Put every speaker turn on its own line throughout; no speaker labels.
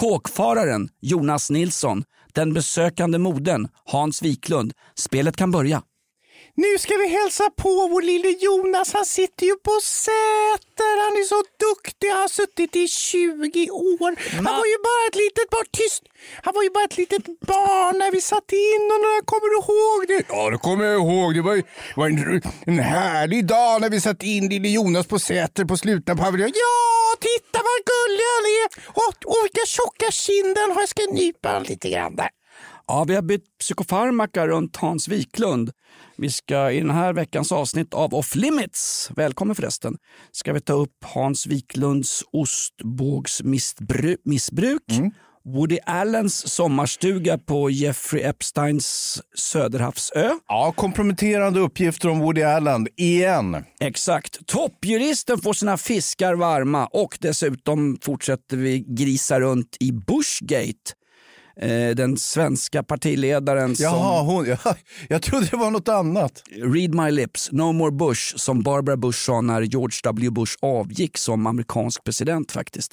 kåkfararen Jonas Nilsson, den besökande modern Hans Wiklund. Spelet kan börja.
Nu ska vi hälsa på vår lille Jonas. Han sitter ju på Säter. Han är så duktig. Han har suttit i 20 år. Han var ju bara ett litet barn. Tyst! Han var ju bara ett litet barn när vi satt in honom. Kommer du ihåg det? Ja, det kommer jag ihåg. Det var, ju, var en, en härlig dag när vi satte in lille Jonas på Säter på slutna paviljongen. Ja, titta vad gullig han är! Och, och vilka tjocka kinder har. Jag ska nypa honom lite grann där.
Ja, vi har bytt psykofarmaka runt Hans Wiklund. Vi ska i den här veckans avsnitt av Off Limits, välkommen förresten, ska vi ta upp Hans Wiklunds ostbågsmissbruk, Woody Allens sommarstuga på Jeffrey Epsteins Söderhavsö.
Ja, komprometterande uppgifter om Woody Allen, igen.
Exakt. Toppjuristen får sina fiskar varma och dessutom fortsätter vi grisa runt i Bushgate. Eh, Den svenska partiledaren som...
Jaha, hon, jag, jag trodde det var något annat.
Read my lips, no more Bush, som Barbara Bush sa när George W Bush avgick som amerikansk president faktiskt.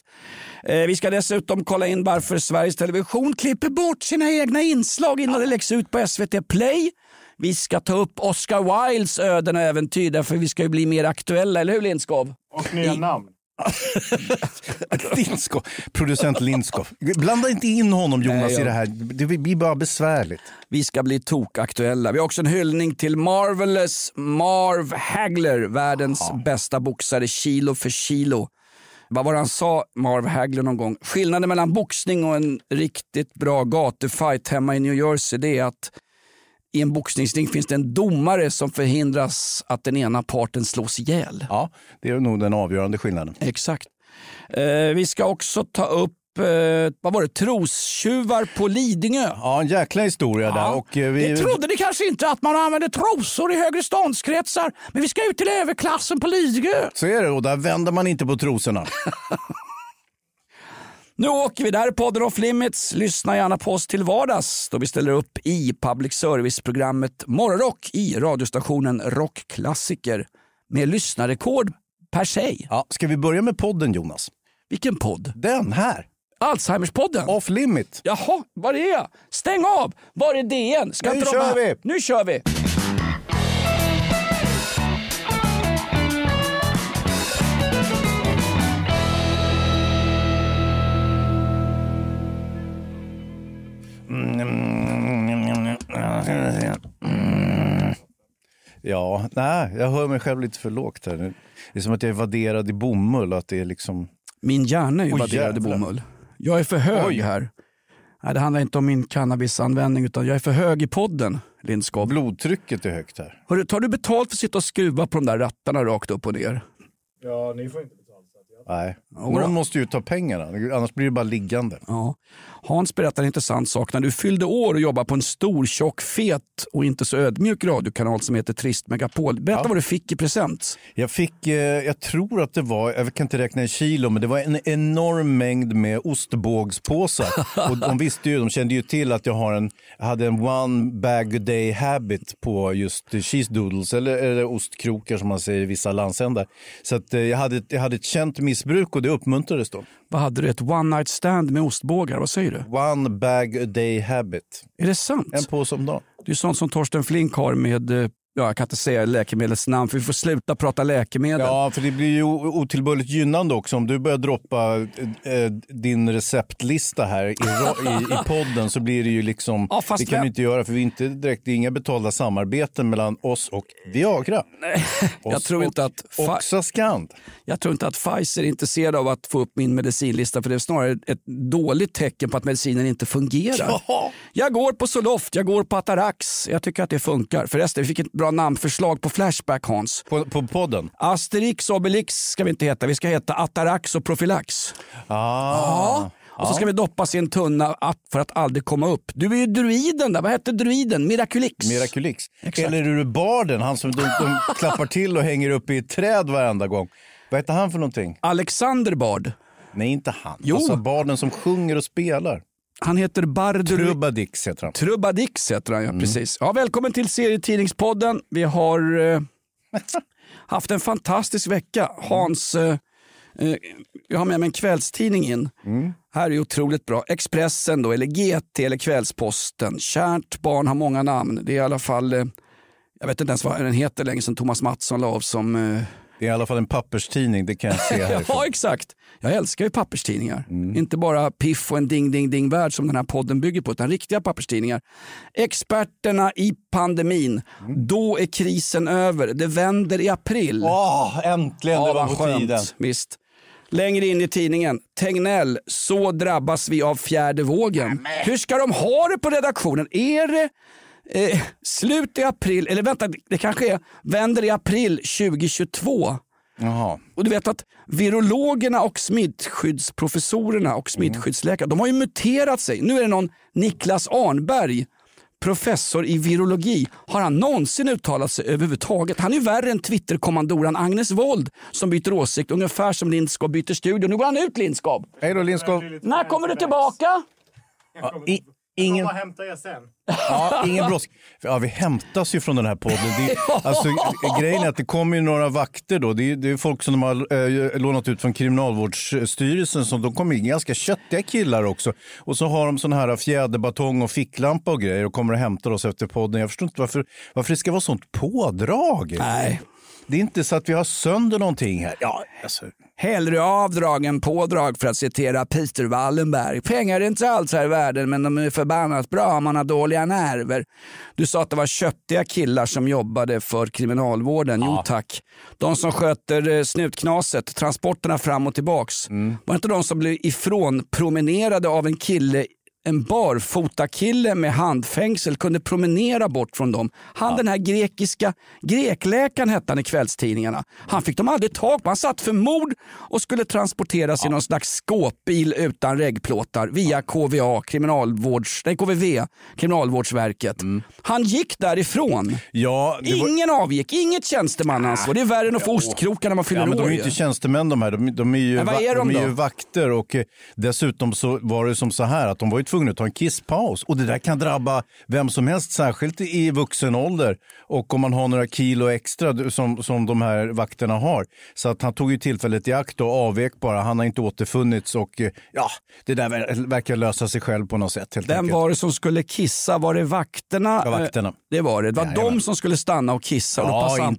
Eh, vi ska dessutom kolla in varför Sveriges Television klipper bort sina egna inslag innan det läggs ut på SVT Play. Vi ska ta upp Oscar Wildes öden och äventyr därför vi ska ju bli mer aktuella, eller hur Lindskov?
Och nya namn.
Lindskov. Producent Lindskov. Blanda inte in honom Jonas
Nej, jag-
i det här. Det blir bara besvärligt.
Vi ska bli tokaktuella. Vi har också en hyllning till Marvelous Marv Hagler, världens bästa boxare kilo för kilo. Vad var det han sa, Marv Hagler någon gång? Skillnaden mellan boxning och en riktigt bra gatufight hemma i New Jersey det är att i en boxningsring finns det en domare som förhindras att den ena parten slås ihjäl.
Ja, det är nog den avgörande skillnaden.
Exakt. Eh, vi ska också ta upp eh, vad var det, trostjuvar på Lidingö.
Ja, en jäkla historia där. Och eh, vi,
Det trodde ni kanske inte att man använder trosor i högre ståndskretsar. Men vi ska ut till överklassen på Lidingö.
Så är det och där vänder man inte på trosorna.
Nu åker vi. Det här är podden Off Limits. Lyssna gärna på oss till vardags då vi ställer upp i public service-programmet Morgonrock i radiostationen Rockklassiker med lyssnarrekord per se.
Ja, ska vi börja med podden Jonas?
Vilken podd?
Den här.
Alzheimerspodden?
Off limit.
Jaha, var är jag? Stäng av! Var är DN? Ska
Nu
inte
kör vi!
Nu kör vi!
Ja, nej, jag hör mig själv lite för lågt här. Det är som att jag är vadderad i bomull att det är liksom...
Min hjärna är ju vadderad i bomull. Jag är för hög
Oj.
här. Nej, det handlar inte om min cannabisanvändning utan jag är för hög i podden, Lindskov.
Blodtrycket är högt här.
Hörru, tar du betalt för att sitta och skruva på de där rattarna rakt upp och ner?
Ja, ni får inte betalt.
Nej, någon måste ju ta pengarna, annars blir det bara liggande.
Ja. Hans berättar en intressant sak. När du fyllde år och jobbade på en stor, tjock, fet och inte så ödmjuk radiokanal som heter Trist Megapol. Berätta
Ja.
vad du fick i present.
Jag fick, eh, jag tror att det var, jag kan inte räkna i kilo, men det var en enorm mängd med ostbågspåsar. och de visste ju, de kände ju till att jag har en, hade en one bag a day habit på just cheese doodles, eller, eller ostkrokar som man säger i vissa landsändar. Så att, eh, jag, hade, jag hade ett känt missbruk och det uppmuntrades då.
Vad hade du? Ett one night stand med ostbågar? Vad säger du?
One bag a day habit.
Är det sant?
En påse om dagen.
Det är sånt som Torsten Flink har med, eh, ja, jag kan inte säga läkemedlets namn för vi får sluta prata läkemedel.
Ja, för det blir ju otillbörligt gynnande också. Om du börjar droppa eh, eh, din receptlista här i, i, i podden så blir det ju liksom,
Ja,
det kan vi inte göra för vi är inte direkt, det är inga betalda samarbeten mellan oss och Viagra.
jag
Oss
tror inte att
Oxascand.
Jag tror inte att Pfizer är intresserad av att få upp min medicinlista för det är snarare ett dåligt tecken på att medicinen inte fungerar.
Ja.
Jag går på Zoloft, jag går på Atarax. Jag tycker att det funkar. Förresten, vi fick ett bra namnförslag på Flashback Hans.
På, på podden?
Asterix och Obelix ska vi inte heta, vi ska heta Atarax och Profylax.
Ah.
Och så ska vi doppas i en tunna app för att aldrig komma upp. Du är ju druiden där, vad hette druiden? Miraculix?
Miraculix.
Exakt.
Eller är du barden, han som de, de klappar till och hänger upp i ett träd varenda gång. Vad heter han för någonting?
Alexander Bard.
Nej, inte han.
Jo.
Alltså barden som sjunger och spelar.
Han heter Bardur...
Trubadix heter han.
Trubbadix heter han ja,
Mm.
precis. Ja, välkommen till serietidningspodden. Vi har eh, haft en fantastisk vecka. Hans, eh, eh, jag har med mig en kvällstidning in.
Mm.
Här är otroligt bra. Expressen då, eller GT eller Kvällsposten. Kärt barn har många namn. Det är i alla fall, eh, jag vet inte ens vad den heter längre sedan Thomas Mattsson la av som eh,
Det är i alla fall en papperstidning, det kan jag se härifrån.
Ja, exakt. Jag älskar ju papperstidningar.
Mm.
Inte bara piff och en ding, ding, ding värld som den här podden bygger på, utan riktiga papperstidningar. Experterna i pandemin.
Mm.
Då är krisen över. Det vänder i april.
Åh, äntligen,
Ja,
det var på
skönt.
tiden.
Visst. Längre in i tidningen. Tegnell, så drabbas vi av fjärde vågen. Hur ska de ha det på redaktionen? Är det eh, slut i april, eller vänta, det kanske är vänder i april 2022?
Jaha.
Och du vet att virologerna och smittskyddsprofessorerna och smittskyddsläkare, de har ju muterat sig. Nu är det någon Niklas Arnberg, professor i virologi. Har han någonsin uttalat sig överhuvudtaget? Han är ju värre än Twitterkommandoran Agnes Wold som byter åsikt, ungefär som Lindskov byter studio. Nu går han ut Lindskov.
Hej då Lindskov.
När kommer du tillbaka?
I, ingen,
Vad hämtar jag sen?
Ja, ingen brådska. Ja, vi hämtas ju från den här podden. Det, alltså, grejen är att det kommer ju några vakter då. Det är, det är folk som de har eh, lånat ut från Kriminalvårdsstyrelsen. Som, de kommer in ganska köttiga killar också. Och så har de sån här fjäderbatong och ficklampa och grejer och kommer och hämtar oss efter podden. Jag förstår inte varför, varför det ska vara sånt pådrag.
Nej.
Det är inte så att vi har sönder någonting här. Ja, alltså,
Hellre avdrag än pådrag för att citera Peter Wallenberg. Pengar är inte alls här i världen men de är förbannat bra om man har dåliga nerver. Du sa att det var köttiga killar som jobbade för kriminalvården. Jo tack. De som sköter eh, snutknaset, transporterna fram och tillbaks. Var det inte de som blev ifrån promenerade av en kille en barfotakille med handfängsel kunde promenera bort från dem. Han den här grekiska, grekläkaren hette han i kvällstidningarna. Han fick de aldrig tag på. Han satt för mord och skulle transporteras i någon slags skåpbil utan reggplåtar via KVA, kriminalvårds, nej, KVV, Kriminalvårdsverket. Han gick därifrån.
ja, var-
Ingen avgick, inget tjänstemannaansvar. Det är värre än att få ostkroka när man fyller
Ja, men de är ju inte tjänstemän de här, de, de är ju,
Men vad är de
de är ju vakter och eh, dessutom så var det som så här att de var ju tvungna att ta en kisspaus och det där kan drabba vem som helst, särskilt i vuxen ålder och om man har några kilo extra som, som de här vakterna har. Så att han tog ju tillfället i akt och avvek bara, han har inte återfunnits och eh, ja, det där ver- verkar lösa sig själv på något sätt helt
Vem
enkelt.
var det som skulle kissa? Var det vakterna?
Ja, vakterna.
Eh, Det var det. Det var
Jajamän.
de som skulle stanna och kissa. Och
Ja, in,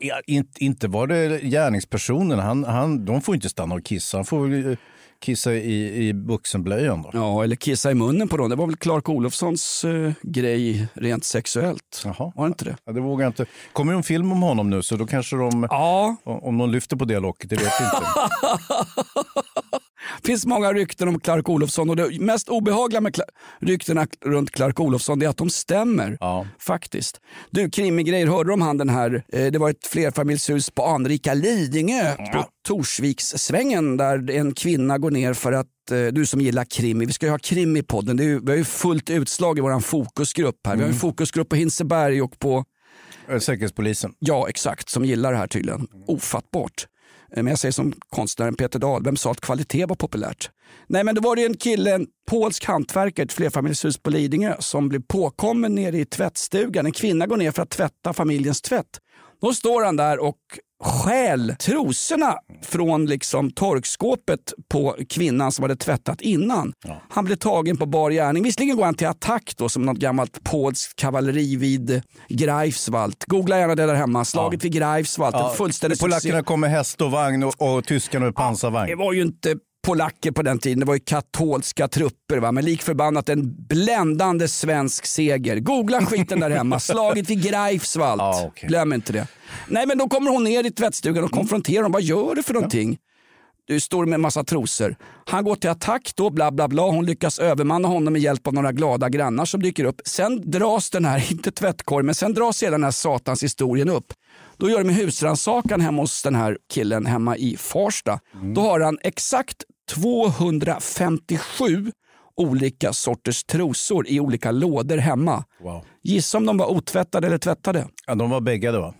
ja in, inte var det gärningspersonen. Han, han, de får inte stanna och kissa. Han får eh, kissa i, i vuxenblöjan. Då.
Ja, eller kissa i munnen på dem. Det var väl Clark Olofssons eh, grej rent sexuellt.
Jaha.
Var det inte det?
Ja, det vågar jag inte. kommer ju en film om honom nu så då kanske de,
Ja,
om de lyfter på det locket, det vet jag inte.
det finns många rykten om Clark Olofsson och det mest obehagliga med ryktena runt Clark Olofsson är att de stämmer.
Ja.
Faktiskt. Du, krimigrejer, hörde du om han den här, eh, det var ett flerfamiljshus på anrika Lidingö på Torsvikssvängen där en kvinna går ner för att eh, du som gillar krimi, vi ska ju ha krim i podden, det är ju, vi har ju fullt utslag i vår fokusgrupp här. Vi har en fokusgrupp på Hinseberg och på
Eh, Säkerhetspolisen.
Ja, exakt. Som gillar det här tydligen. Ofattbart. Eh, men jag säger som konstnären Peter Dahl, vem sa att kvalitet var populärt? Nej, men då var det en kille, en polsk hantverkare, ett flerfamiljshus på Lidingö, som blev påkommen nere i tvättstugan. En kvinna går ner för att tvätta familjens tvätt. Då står han där och stjäl trosorna från liksom torkskåpet på kvinnan som hade tvättat innan. Han blev tagen på bar gärning. Visserligen går han till attack då som något gammalt polskt kavalleri vid Greifswald. Googla gärna det där hemma. Slaget vid Greifswald. En fullständig succé.
Polackerna kom med häst och vagn och, och tyskarna med pansarvagn.
Det var ju inte polacker på den tiden, det var ju katolska trupper. Va? Men lik förbannat en bländande svensk seger. Googla skiten där hemma. Slaget vid Greifswald.
Ja, okej.
Glöm inte det. Nej men då kommer hon ner i tvättstugan och konfronterar honom. Vad gör du för någonting? Du står med en massa trosor. Han går till attack då, bla bla bla. Hon lyckas övermanna honom med hjälp av några glada grannar som dyker upp. Sen dras den här, inte tvättkorgen, men sen dras hela den här satans historien upp. Då gör de husrannsakan hemma hos den här killen hemma i Farsta. Då har han exakt 257 olika sorters trosor i olika lådor hemma.
Wow.
Gissa om de var otvättade eller tvättade?
Ja, de var bäggade va?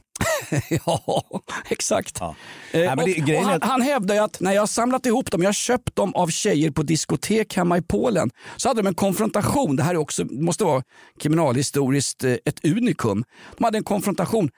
ja, exakt.
Ja.
Eh,
Nej, men det-
och, och han,
att-
han hävdar ju att när jag samlat ihop dem, jag köpt dem av tjejer på diskotek hemma i Polen, så hade de en konfrontation. Det här är också, måste vara kriminalhistoriskt eh, ett unikum. De hade en konfrontation.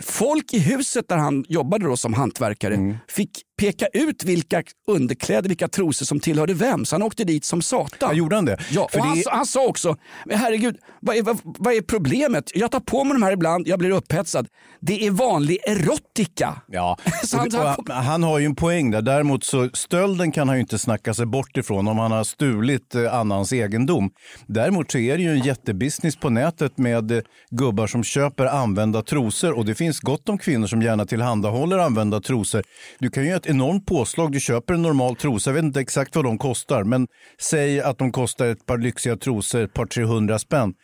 Folk i huset där han jobbade då som hantverkare
Mm.
fick peka ut vilka underkläder, vilka trosor som tillhörde vem. Så han åkte dit som satan.
Ja, gjorde han det?
Ja, och han,
det-
sa- han sa också, men herregud, vad är, vad, vad är problemet? Jag tar på mig de här ibland, jag blir upphetsad. Det är vanlig erotika.
Ja,
Så han-
och han, han har ju en poäng där. Däremot så stölden kan han ju inte snacka sig bort ifrån om han har stulit eh, annans egendom. Däremot så är det ju en jättebusiness på nätet med eh, gubbar som köper använda trosor och det finns gott om kvinnor som gärna tillhandahåller använda trosor. Du kan ju enormt påslag. Du köper en normal trosa, jag vet inte exakt vad de kostar, men säg att de kostar ett par lyxiga trosor, ett par 300 spänn.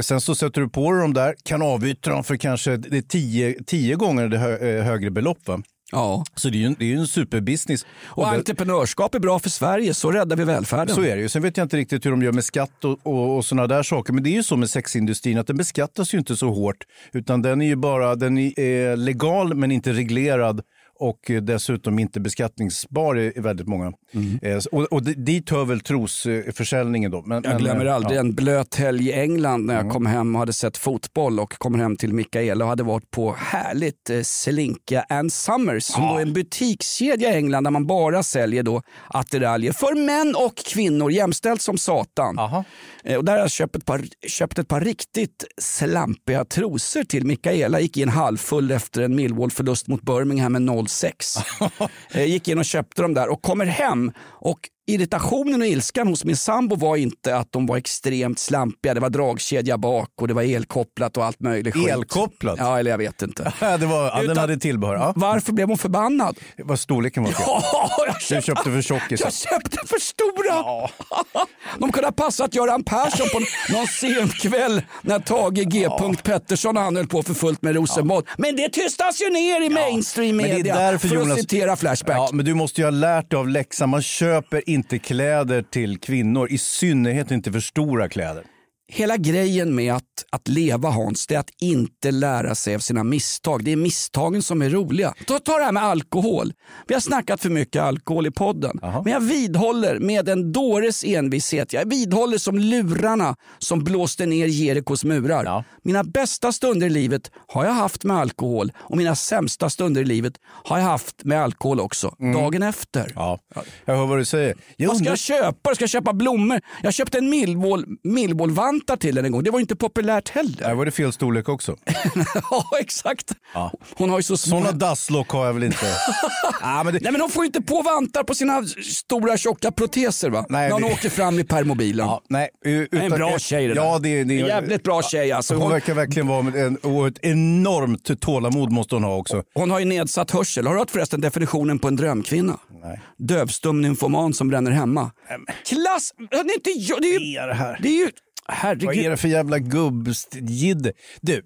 Sen så sätter du på dig dem där, kan avyttra dem för kanske det är tio, tio gånger det hö, eh, högre belopp. Va?
Ja.
Så det är ju en, det är en superbusiness.
Och
det-
entreprenörskap är bra för Sverige, så räddar vi välfärden.
så är det ju. Sen vet jag inte riktigt hur de gör med skatt och, och, och sådana där saker. Men det är ju så med sexindustrin att den beskattas ju inte så hårt. Utan den är ju bara den är legal men inte reglerad och eh, dessutom inte beskattningsbar i väldigt många. Eh, så- Och, och dit hör väl trosförsäljningen då. Men,
Jag
men,
glömmer
eh,
aldrig
ja. Mm.
en blöt helg i England när jag kom hem och hade sett fotboll och kommer hem till Mikaela och hade varit på härligt eh, Selinka and Summers som då är en butikskedja i England där man bara säljer då attiraljer för män och kvinnor jämställt som satan.
Aha.
Eh, Och där har jag köpt ett, par, köpt ett par riktigt slampiga trosor till Mikaela. Gick in halvfull efter en Millwall-förlust mot Birmingham med 0-6. Eh, Gick in och köpte dem där och kommer hem och irritationen och ilskan hos min sambo var inte att de var extremt slampiga. Det var dragkedja bak och det var elkopplat och allt möjligt skit.
Elkopplat?
Ja, eller jag vet inte.
Ja, det var, ja, den
Utan-
hade tillbehör. Ja.
Varför blev hon förbannad?
Vad storleken var.
Ja, jag
Du
köpte,
köpte för tjockisar.
jag köpte för stora. De kunde ha passat Göran Persson på någon sen kväll när Tage G. Pettersson och han höll på för fullt med Rosenbad. Men det tystas ju ner i mainstream
Men det är
media
därför,
för
Jonas-
att citera Flashback.
Ja, men du måste ju ha lärt dig av läxan. Man köper inte kläder till kvinnor, i synnerhet inte för stora kläder.
Hela grejen med att, att leva Hans, det är att inte lära sig av sina misstag. Det är misstagen som är roliga. Ta, ta det här med alkohol. Vi har snackat för mycket alkohol i podden. Men jag vidhåller med en dåres envishet, jag vidhåller som lurarna som blåste ner Jerikos murar.
Ja.
Mina bästa stunder i livet har jag haft med alkohol och mina sämsta stunder i livet har jag haft med alkohol också. Dagen efter.
Mm. Ja, jag hör vad du säger. Jag
Vad ska jag köpa? Ska jag köpa blommor? Jag köpte en Millwall, Millwall-vantar till den en gång. Det var inte populärt heller.
Där var det fel storlek också.
ja, exakt. Hon har ju så små...
Sådana dasslock har jag väl inte. ja, men det,
Nej men hon får ju inte på vantar på sina stora tjocka proteser va?
Nej,
När hon
det-
åker fram i permobilen.
ja, nej,
är en bra tjej det där.
Ja, det, det,
En jävligt bra tjej alltså.
Hon
Hon,
verkar verkligen vara en, och ett enormt tålamod måste hon ha också.
hon har ju nedsatt hörsel. Har du hört förresten definitionen på en drömkvinna?
Nej.
Dövstum nymfoman som bränner hemma. Klass! Det är inte jag. Det är ju...
Det
är ju...
Vad
Herregud.
är det för jävla gubbjidde? Du,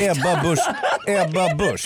Ebba Busch. Ebba Busch.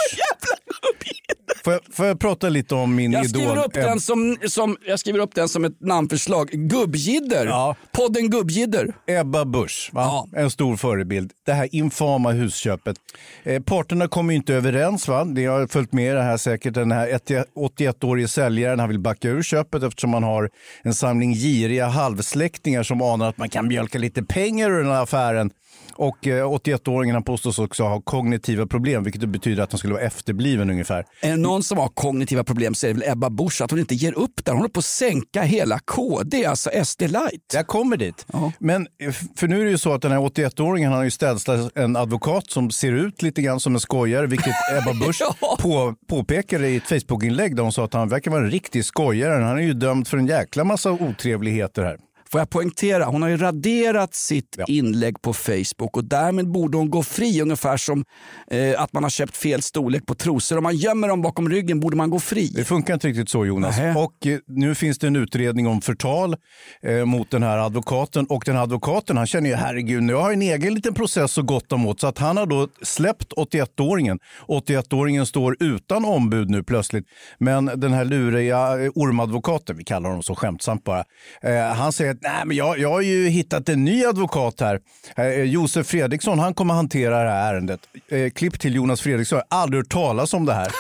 Får jag, får jag prata lite om min
Jag
idol?
skriver, upp den som, som, jag skriver upp den som ett namnförslag. Gubbjidder.
Ja.
Podden Gubbjidder.
Ebba Busch?
Ja.
en stor förebild. Det här infama husköpet. Eh, parterna kommer inte överens. Va? Det har följt med det här säkert. Den här 81-årige säljaren han vill backa ur köpet eftersom han har en samling giriga halvsläktingar som anar att man kan mjölka lite pengar ur den här affären. Och eh, 81-åringen han påstås också ha kognitiva problem, vilket betyder att han skulle vara efterbliven ungefär.
Är någon som har kognitiva problem så är det väl Ebba Busch. Att hon inte ger upp där. Hon håller på att sänka hela KD, alltså SD light.
Jag kommer dit. Men eh, för nu är det ju så att den här 81-åringen han har ju städslat en advokat som ser ut lite grann som en skojare, vilket Ebba Busch
Ja.
på, påpekade i ett Facebook-inlägg där hon sa att han verkar vara en riktig skojare. Han är ju dömd för en jäkla massa otrevligheter här.
Får jag poängtera, hon har ju raderat sitt inlägg på Facebook och därmed borde hon gå fri. Ungefär som eh, att man har köpt fel storlek på trosor. Om man gömmer dem bakom ryggen borde man gå fri.
Det funkar inte riktigt så Jonas.
Nähä.
Och eh, nu finns det en utredning om förtal eh, mot den här advokaten. Och den här advokaten han känner ju herregud, nu har jag en egen liten process och gott om åt. Så att han har då släppt 81-åringen. 81-åringen står utan ombud nu plötsligt. Men den här luriga eh, ormadvokaten, vi kallar honom så skämtsamt bara. Eh, han säger att Nej, men jag, jag har ju hittat en ny advokat här. Eh, Josef Fredriksson, han kommer hantera det här ärendet. Eh, klipp till Jonas Fredriksson, jag har aldrig hört talas om det här.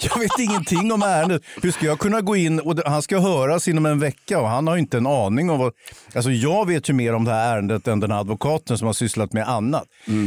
jag vet ingenting om ärendet. Hur ska jag kunna gå in och han ska höras inom en vecka och han har inte en aning om vad... Alltså jag vet ju mer om det här ärendet än den här advokaten som har sysslat med annat.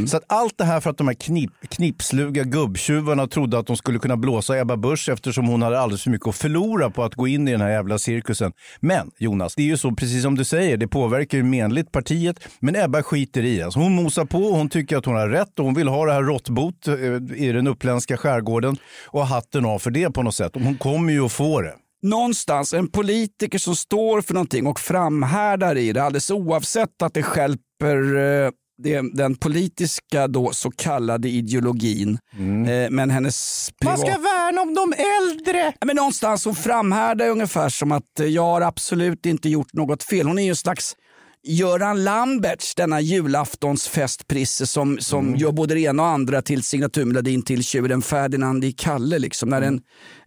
Så att allt det här för att de här knip, knipsluga gubbtjuvarna trodde att de skulle kunna blåsa Ebba Busch eftersom hon hade alldeles för mycket att förlora på att gå in i den här jävla cirkusen. Men Jonas, det är ju så precis som du säger, det påverkar ju menligt partiet. Men Ebba skiter i. Alltså hon mosar på och hon tycker att hon har rätt och hon vill ha det här råttbot eh, i den uppländska skärgården och hatten av för det på något sätt. Och hon kommer ju att få det.
någonstans en politiker som står för någonting och framhärdar i det alldeles oavsett att det skälper eh, det, den politiska då så kallade ideologin. Eh, men hennes
Man
privat...
ska värna om de äldre.
Men någonstans hon framhärdar ungefär som att eh, jag har absolut inte gjort något fel. Hon är ju en slags Göran Lamberts, denna julaftonsfestprisse som, som gör både det ena och andra till signaturmelodin till tjuren Ferdinand i Kalle. Liksom, när den,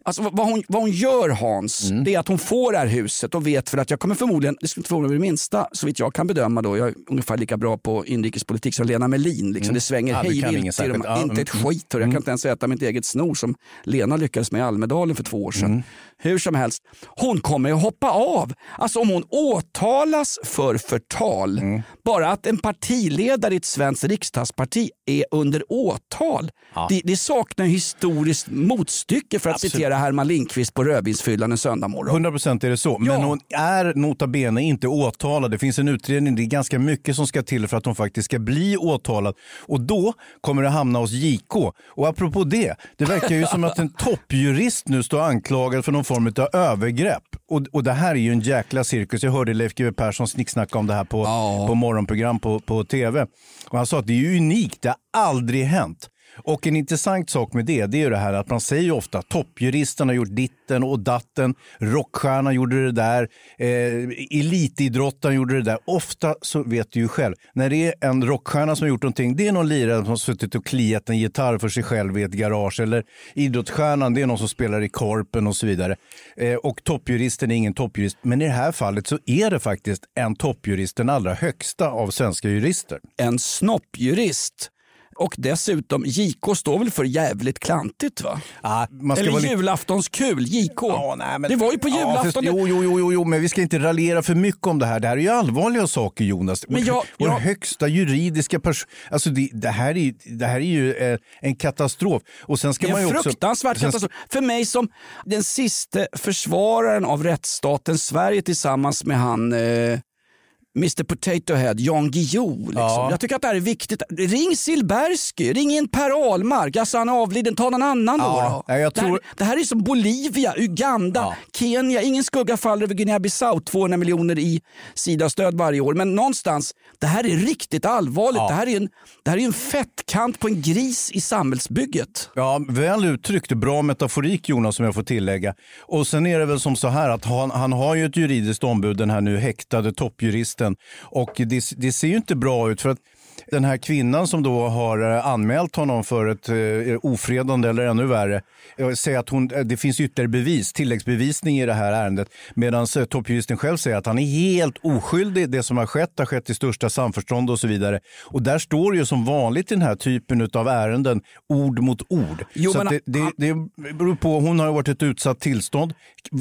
alltså, vad, hon, vad hon gör Hans, det är att hon får det här huset och vet för att jag kommer förmodligen, det skulle inte förvåna mig det minsta, så vitt jag kan bedöma då, jag är ungefär lika bra på inrikespolitik som Lena Melin. Liksom. Det svänger
Ja,
hej
kan
vilt
inget
i dem.
särskilt. Ja,
Inte ett
mm,
skit. hör. Jag kan inte ens äta mitt eget snor som Lena lyckades med i Almedalen för två år sedan. Hur som helst, hon kommer att hoppa av. Alltså om hon åtalas för förtal, bara att en partiledare i ett svenskt riksdagsparti är under åtal. Det, det saknar historiskt motstycke för att
Absolut.
citera Herman Lindqvist på rödvinsfyllan en söndag morgon.
100 procent är det så. Men
Ja.
hon är nota bene inte åtalad. Det finns en utredning. Det är ganska mycket som ska till för att hon faktiskt ska bli åtalad. Och då kommer det hamna hos JK. Och apropå det, det verkar ju som att en toppjurist nu står anklagad för någon form av övergrepp. Och, och det här är ju en jäkla cirkus. Jag hörde Leif GW Persson snicksnacka om det här på,
Ja.
på morgonprogram på, på tv. Och han sa att det är unikt. Det har aldrig hänt. Och en intressant sak med det, det är ju det här att man säger ju ofta toppjuristen har gjort ditten och datten, rockstjärnan gjorde det där, eh, elitidrottaren gjorde det där. Ofta så vet du ju själv, när det är en rockstjärna som har gjort någonting, det är någon lirare som har suttit och kliat en gitarr för sig själv i ett garage. Eller idrottsstjärnan, det är någon som spelar i korpen och så vidare. Eh, och toppjuristen är ingen toppjurist. Men i det här fallet så är det faktiskt en toppjurist, den allra högsta av svenska jurister.
En snoppjurist. Och dessutom, JK står väl för jävligt klantigt va?
Ah,
Eller
vara
julaftonskul, JK.
Ja, nej, men-
det var ju på
Ja,
julafton.
fast- jo, jo, jo, jo, jo, men vi ska inte raljera för mycket om det här. Det här är ju allvarliga saker, Jonas.
Men jag-
Vår
jag-
högsta juridiska person... Alltså det, det, här är, det här är ju eh, en katastrof. Och sen ska
Det är
man
en
också...
fruktansvärd
sen-
katastrof. För mig som den sista försvararen av rättsstaten Sverige tillsammans med han eh, Mr Potato Head, Jan Guillou. Liksom.
Ja.
Jag tycker att det här är viktigt. Ring Silbersky, ring in Per Ahlmark. Alltså han är avliden, ta någon annan
Ja,
då. då.
jag
det, här,
tror-
det här är som Bolivia, Uganda,
Ja.
Kenya. Ingen skugga faller över Guinea-Bissau, 200 miljoner i Sida-stöd varje år. Men någonstans, det här är riktigt allvarligt. Det, här är en, det här är en fettkant på en gris i samhällsbygget.
Ja, väl uttryckt. Bra metaforik Jonas som jag får tillägga. Och sen är det väl som så här att han, han har ju ett juridiskt ombud, den här nu häktade toppjuristen. Och det, det ser ju inte bra ut för att den här kvinnan som då har eh, anmält honom för ett eh, ofredande eller ännu värre eh, säger att hon, det finns ytterligare bevis, tilläggsbevisning i det här ärendet. Medan eh, toppjuristen själv säger att han är helt oskyldig. Det som har skett har skett i största samförstånd och så vidare. Och där står ju som vanligt i den här typen av ärenden ord mot ord.
Jo,
så det, det, det beror på, hon har varit ett utsatt tillstånd.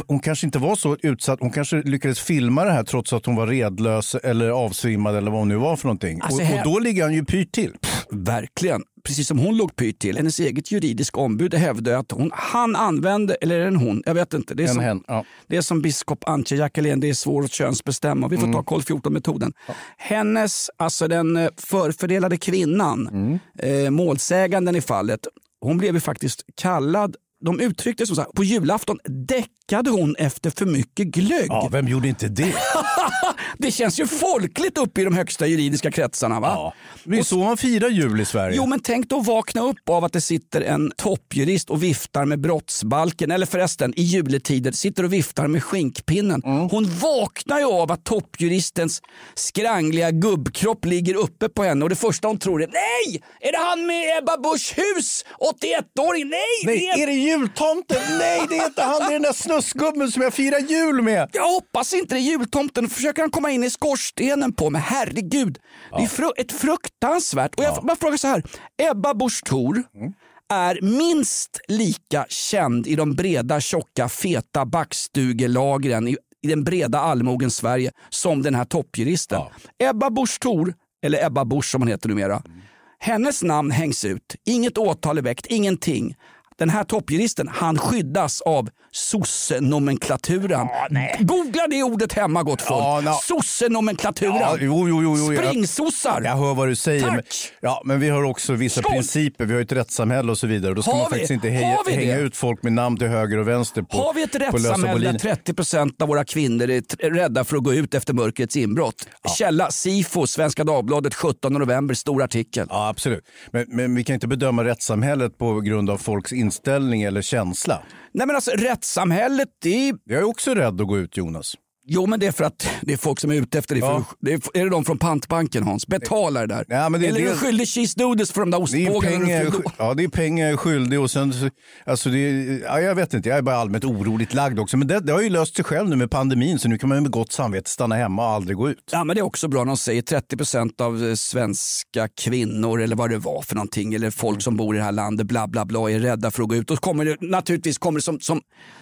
Hon kanske inte var så utsatt, hon kanske lyckades filma det här trots att hon var redlös eller avsvimmad eller vad hon nu var för någonting.
Alltså,
och, och då ligger han ju pyrt till.
Verkligen. Precis som hon låg pyrt till. Hennes eget juridiska ombud hävdade att hon, han använde, eller är det en hon? Jag vet inte. Det är,
En
som,
hen, ja.
det är som biskop Antje Jackelén, det är svårt att könsbestämma. Vi får
Mm.
ta koll 14-metoden. Hennes, alltså den eh, förfördelade kvinnan,
Mm.
eh, målsäganden i fallet, hon blev ju faktiskt kallad de uttryckte det som så här, på julafton däckade hon efter för mycket glögg.
Ja, vem gjorde inte det?
Det känns ju folkligt uppe i de högsta juridiska kretsarna. Va?
Ja. Det är så man firar jul i Sverige.
Jo men tänk då vakna upp av att det sitter en toppjurist och viftar med brottsbalken. Eller förresten i juletider sitter och viftar med skinkpinnen.
Mm.
Hon vaknar ju av att toppjuristens skrangliga gubbkropp ligger uppe på henne och det första hon tror är nej! Är det han med Ebba Busch hus? 81-åring? Nej!
Nej,
är
det jultomten? Nej, det är inte han. Det är den där snuskgubben som jag firar jul med.
Jag hoppas inte det är jultomten. Försöker han komma in i skorstenen på mig. Herregud. Det är fru- ett fruktansvärt. Och jag bara frågar så här. Ebba Busch Thor är minst lika känd i de breda, tjocka, feta backstugelagren i, i den breda allmogen Sverige som den här toppjuristen. Ebba Busch Thor, eller Ebba Busch som hon heter numera. Hennes namn hängs ut. Inget åtal är väckt, ingenting. Den här toppjuristen, han skyddas av sossenomenklaturen. Googla det ordet hemma gott folk.
Ja, na-
Sossenomenklaturen.
Ja, jo, jo, jo, jo, jag-
Springsossar.
Jag hör vad du säger.
Tack.
Men, ja, men vi har också vissa
Skål.
principer. Vi har ett rättssamhälle och så vidare. Då ska
Har
man
vi?
faktiskt inte heja, hänga ut folk med namn till höger och vänster på,
Har vi ett rättssamhälle där 30% av våra kvinnor är rädda för att gå ut efter mörkrets inbrott? Källa Sifo, Svenska Dagbladet 17 november, stor artikel.
Ja, absolut. Men, men vi kan inte bedöma rättssamhället på grund av folks inställning eller känsla.
Nej men alltså rättssamhället, det
Jag är också rädd att gå ut, Jonas.
Jo, men det är för att det är folk som är ute efter det.
Ja.
Det är, är det de från pantbanken Hans? Betala det där.
Ja, men det-
Eller är
det-
du skyldig cheese doodles för de där
är
ostbågarna?
ja, det är pengar jag är skyldig och sen, så- alltså det, är- ja, jag vet inte, jag är bara allmänt oroligt lagd också. Men det, det har ju löst sig själv nu med pandemin så nu kan man med gott samvete stanna hemma och aldrig gå ut.
Ja, men det är också bra när de säger 30% av eh, svenska kvinnor eller vad det var för någonting eller folk som bor i det här landet bla bla bla är rädda för att gå ut. Och kommer det, naturligtvis kommer det som, som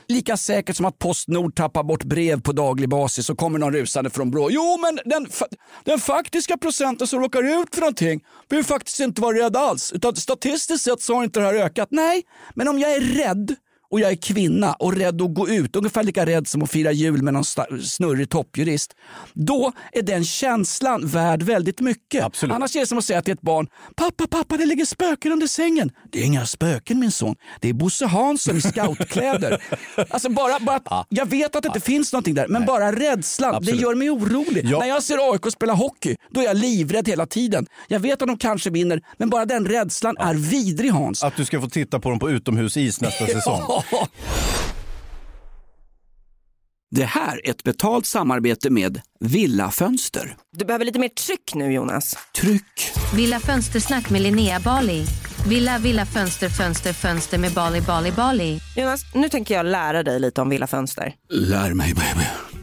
lika säkert som att Postnord tappar bort brev på daglig basis så kommer någon rusande från Brå. Jo men den, fa- den faktiska procenten som råkar ut för någonting behöver faktiskt inte vara rädd alls. Utan statistiskt sett så har inte det här ökat. Nej, men om jag är rädd och jag är kvinna och rädd att gå ut, ungefär lika rädd som att fira jul med någon snurrig toppjurist, då är den känslan värd väldigt mycket.
Absolut.
Annars är det som att säga till ett barn, pappa, pappa, det ligger spöken under sängen. Det är inga spöken min son, det är Bosse Hansson i scoutkläder. alltså bara, bara, jag vet att det inte finns någonting där, men bara rädslan,
Absolut.
det gör mig orolig.
Ja.
När jag ser AIK spela hockey, då är jag livrädd hela tiden. Jag vet att de kanske vinner, men bara den rädslan är vidrig Hans.
Att du ska få titta på dem på utomhusis nästa säsong.
Det här är ett betalt samarbete med Villa Fönster.
Du behöver lite mer tryck nu Jonas.
Tryck!
Villa Fönstersnack med Linnea Bali. Villa, villa, fönster, fönster, fönster med Bali, Bali, Bali.
Jonas, nu tänker jag lära dig lite om Villa Fönster.
Lär mig baby.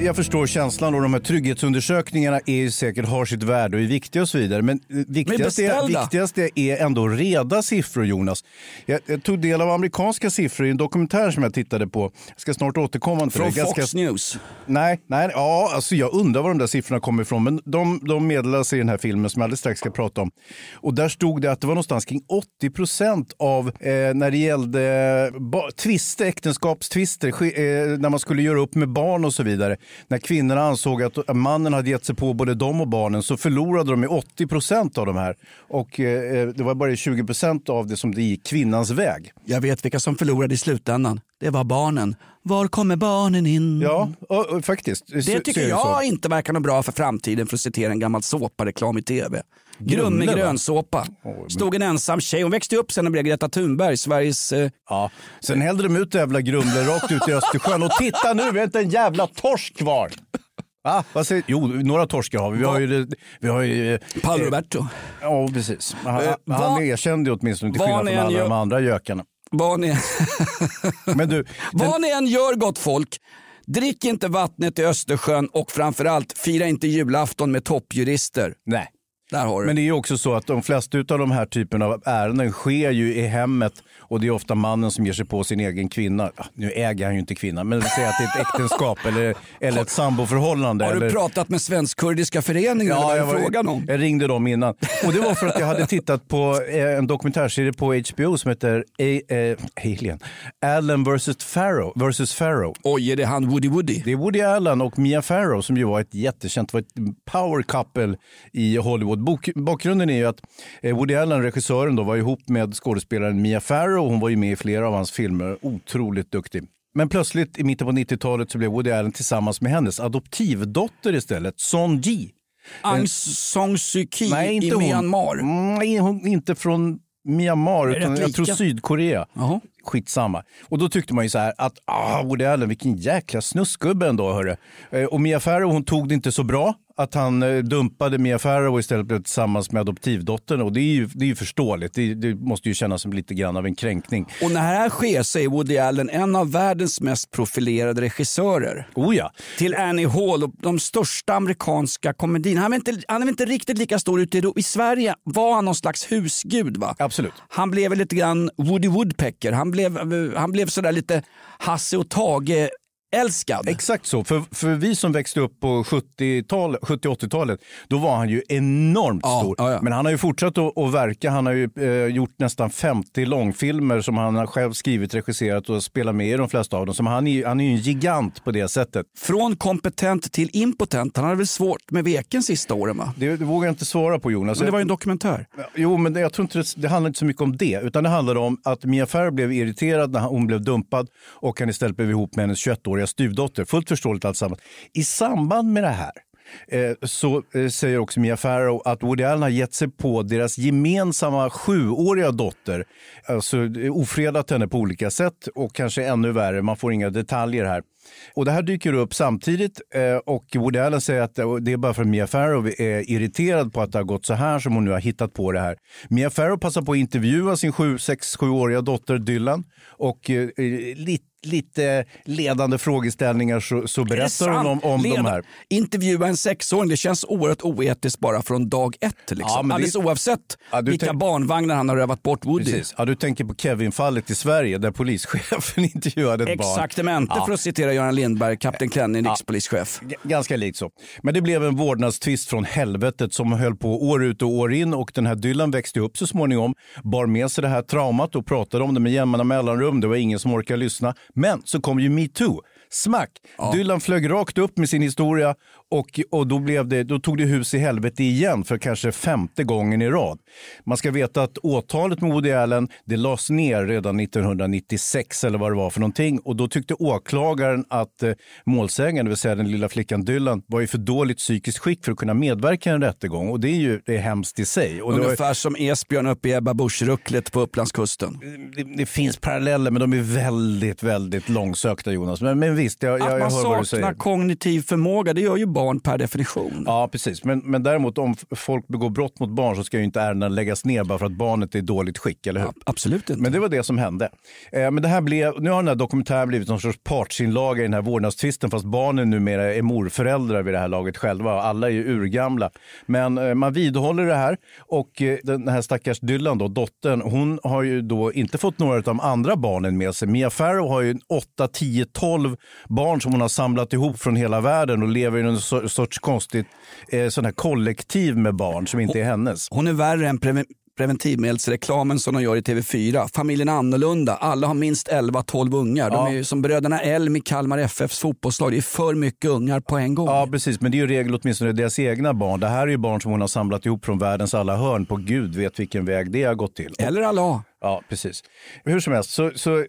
Jag förstår känslan och de här trygghetsundersökningarna är ju säkert har sitt värde och är viktiga och så vidare. Men eh, viktigast är, viktigast är ändå reda siffror Jonas. Jag, jag tog del av amerikanska siffror i en dokumentär som jag tittade på. Jag ska snart återkomma till
Från
det. Ganska-
Fox News.
Nej, nej ja, alltså jag undrar var de där siffrorna kommer ifrån. Men de, de meddelas i den här filmen som jag alldeles strax ska prata om. Och där stod det att det var någonstans kring 80 procent av eh, när det gällde tvister, äktenskapstvister, eh, när man skulle göra upp med barn och så vidare. När kvinnorna ansåg att mannen hade gett sig på både dem och barnen så förlorade de i 80 procent av de här. Och eh, det var bara 20 procent av det som det gick kvinnans väg.
Jag vet vilka som förlorade i slutändan. Det var barnen. Var kommer barnen in?
Ja, och, och, faktiskt.
Det
så
tycker
så.
jag inte verkar något bra för framtiden för att citera en gammal såpareklam i tv.
Grumle, va?
grönsåpa. Stod en ensam tjej. Hon växte upp sen och blev Greta Thunberg, Sveriges... Eh,
Ja. Sen hällde de ut jävla grumlor rakt ut i Östersjön. Och titta nu, vi har inte en jävla torsk kvar. Va? Vad säger? Jo, några torskar har vi. Vi har ju... Vi har ju
Paolo
eh,
Roberto.
Ja, precis. Han,
Eh,
han erkände ju åtminstone till skillnad från alla
gör-
de andra gökarna.
Vad ni,
Men du,
vad ni än gör gott folk, drick inte vattnet i Östersjön och framförallt fira inte julafton med toppjurister.
nej.
Där har du.
Men det är ju också så att de flesta av de här typen av ärenden sker ju i hemmet och det är ofta mannen som ger sig på sin egen kvinna. Ja, Nu äger han ju inte kvinnan, men säg att det är ett äktenskap eller, eller ett samboförhållande.
har du
eller...
pratat med Svensk-kurdiska föreningen? är
jag, var-
frågan om?
jag ringde dem innan. Och det var för att jag hade tittat på eh, en dokumentärserie på HBO som heter A- eh, Alien. Allen vs. Farrow. Versus Farrow.
Oj, är det han Woody Woody?
Det är Woody Allen och Mia Farrow som ju var ett jättekänt, var ett power couple i Hollywood. Bok, bakgrunden är ju att eh, Woody Allen, regissören, då, var ihop med skådespelaren Mia Farrow. Hon var ju med i flera av hans filmer. Otroligt duktig. Men plötsligt i mitten på 90-talet så blev Woody Allen tillsammans med hennes adoptivdotter istället, Son Ji.
Aung San Suu Kyi
Nej,
i
hon.
Myanmar.
Nej, hon, inte från Myanmar, utan jag tror? Sydkorea.
Jaha.
Skitsamma. Och då tyckte man ju så här att ah, Woody Allen, vilken jäkla snuskgubbe ändå. Hörru. Eh, Och Mia Farrow hon tog det inte så bra. Att han eh, dumpade Mia Farrow och istället blev tillsammans med adoptivdottern. Och det är ju, det är ju förståeligt. Det, det måste ju kännas som lite grann av en kränkning.
Och när det här sker så är Woody Allen en av världens mest profilerade regissörer.
Oh ja.
Till Annie Hall och de största amerikanska komedierna. Han är inte, han är inte riktigt lika stor ute i. I Sverige var han någon slags husgud. va?
Absolut.
Han blev lite grann Woody Woodpecker. Han blev, han blev sådär lite Hasse och Tage älskad.
Exakt så. För, för vi som växte upp på 70-tal 70-80-talet, då var han ju enormt
Ja,
stor.
ja, ja.
Men han har ju fortsatt att, att verka. Han har ju eh, gjort nästan 50 långfilmer som han har själv skrivit, regisserat och spelat med i de flesta av dem. Så han är, han är ju en gigant på det sättet.
Från kompetent till impotent. Han hade väl svårt med veken sista åren va?
Det, det vågar jag inte svara på Jonas.
Men det var ju en dokumentär.
Jo, men det, jag tror inte det, det handlar inte så mycket om det. Utan det handlar om att Mia Farrow blev irriterad när hon blev dumpad och han istället blev ihop med hennes 21-åriga styvdotter. Fullt förståeligt alltsammans. I samband med det här eh, så eh, säger också Mia Farrow att Woody Allen har gett sig på deras gemensamma sjuåriga dotter. Alltså eh, ofredat henne på olika sätt och kanske ännu värre, man får inga detaljer här. Och Det här dyker upp samtidigt och Woody Allen säger att det är bara för att Mia Farrow är irriterad på att det har gått så här som hon nu har hittat på det här. Mia Farrow passar på att intervjua sin 6-7-åriga dotter Dylan och lite lite ledande frågeställningar så, så berättar hon om, om de här.
Intervjua en sexåring, det känns oerhört oetiskt bara från dag ett. Liksom.
Ja, men det-
Alldeles oavsett
Ja,
vilka
tänk-
barnvagnar han har rövat bort Woody.
Precis. Ja, du tänker på Kevin-fallet i Sverige där polischefen intervjuade ett barn.
Exaktamente
Ja.
för att citera Göran Lindberg, kapten Klänning, rikspolischef.
G- Ganska likt så. Men det blev en vårdnadstvist från helvetet som höll på år ut och år in och den här Dylan växte upp så småningom, bar med sig det här traumat och pratade om det med jämna mellanrum. Det var ingen som orkade lyssna. Men så kom ju metoo. Smack! Dylan flög rakt upp med sin historia och, och då, blev det, då tog det hus i helvete igen för kanske femte gången i rad. Man ska veta att åtalet med Woody Allen det lades ner redan 1996 eller vad det var för någonting och då tyckte åklagaren att eh, målsägaren, det vill säga den lilla flickan Dylan, var i för dåligt psykiskt skick för att kunna medverka i en rättegång och det är ju det är hemskt i sig. Och det, var,
Ungefär som Esbjörn uppe i Ebba Busch-rucklet på Upplandskusten.
det, det finns paralleller men de är väldigt, väldigt långsökta Jonas. Men, men visst, jag, jag,
Att
jag
man
hör vad du säger.
saknar kognitiv förmåga, det gör ju barn per definition.
Ja, precis. Men, men däremot om folk begår brott mot barn så ska ju inte ärendena läggas ner bara för att barnet är i dåligt skick, eller hur?
Absolut inte.
Men det var det som hände. Eh, men det här blev, nu har den här dokumentären blivit någon sorts partsinlaga i den här vårdnadstvisten fast barnen numera är morföräldrar vid det här laget själva. Alla är ju urgamla. Men eh, man vidhåller det här och eh, den här stackars Dylan, då, dottern, hon har ju då inte fått några av de andra barnen med sig. Mia Farrow har ju 8, 10, 12 barn som hon har samlat ihop från hela världen och lever i en so- sorts konstigt eh, sån här kollektiv med barn som inte är hennes.
Hon är värre än preven- preventivmedelsreklamen som de gör i TV4. Familjen är annorlunda. Alla har minst 11-12 ungar. De
Ja.
är som bröderna Elm i Kalmar FFs fotbollslag. Det är för mycket ungar på en gång.
Ja, precis. Men det är ju regel åtminstone deras egna barn. Det här är ju barn som hon har samlat ihop från världens alla hörn. På gud vet vilken väg det har gått till.
Eller Allah.
Ja, precis. Hur som helst, så... så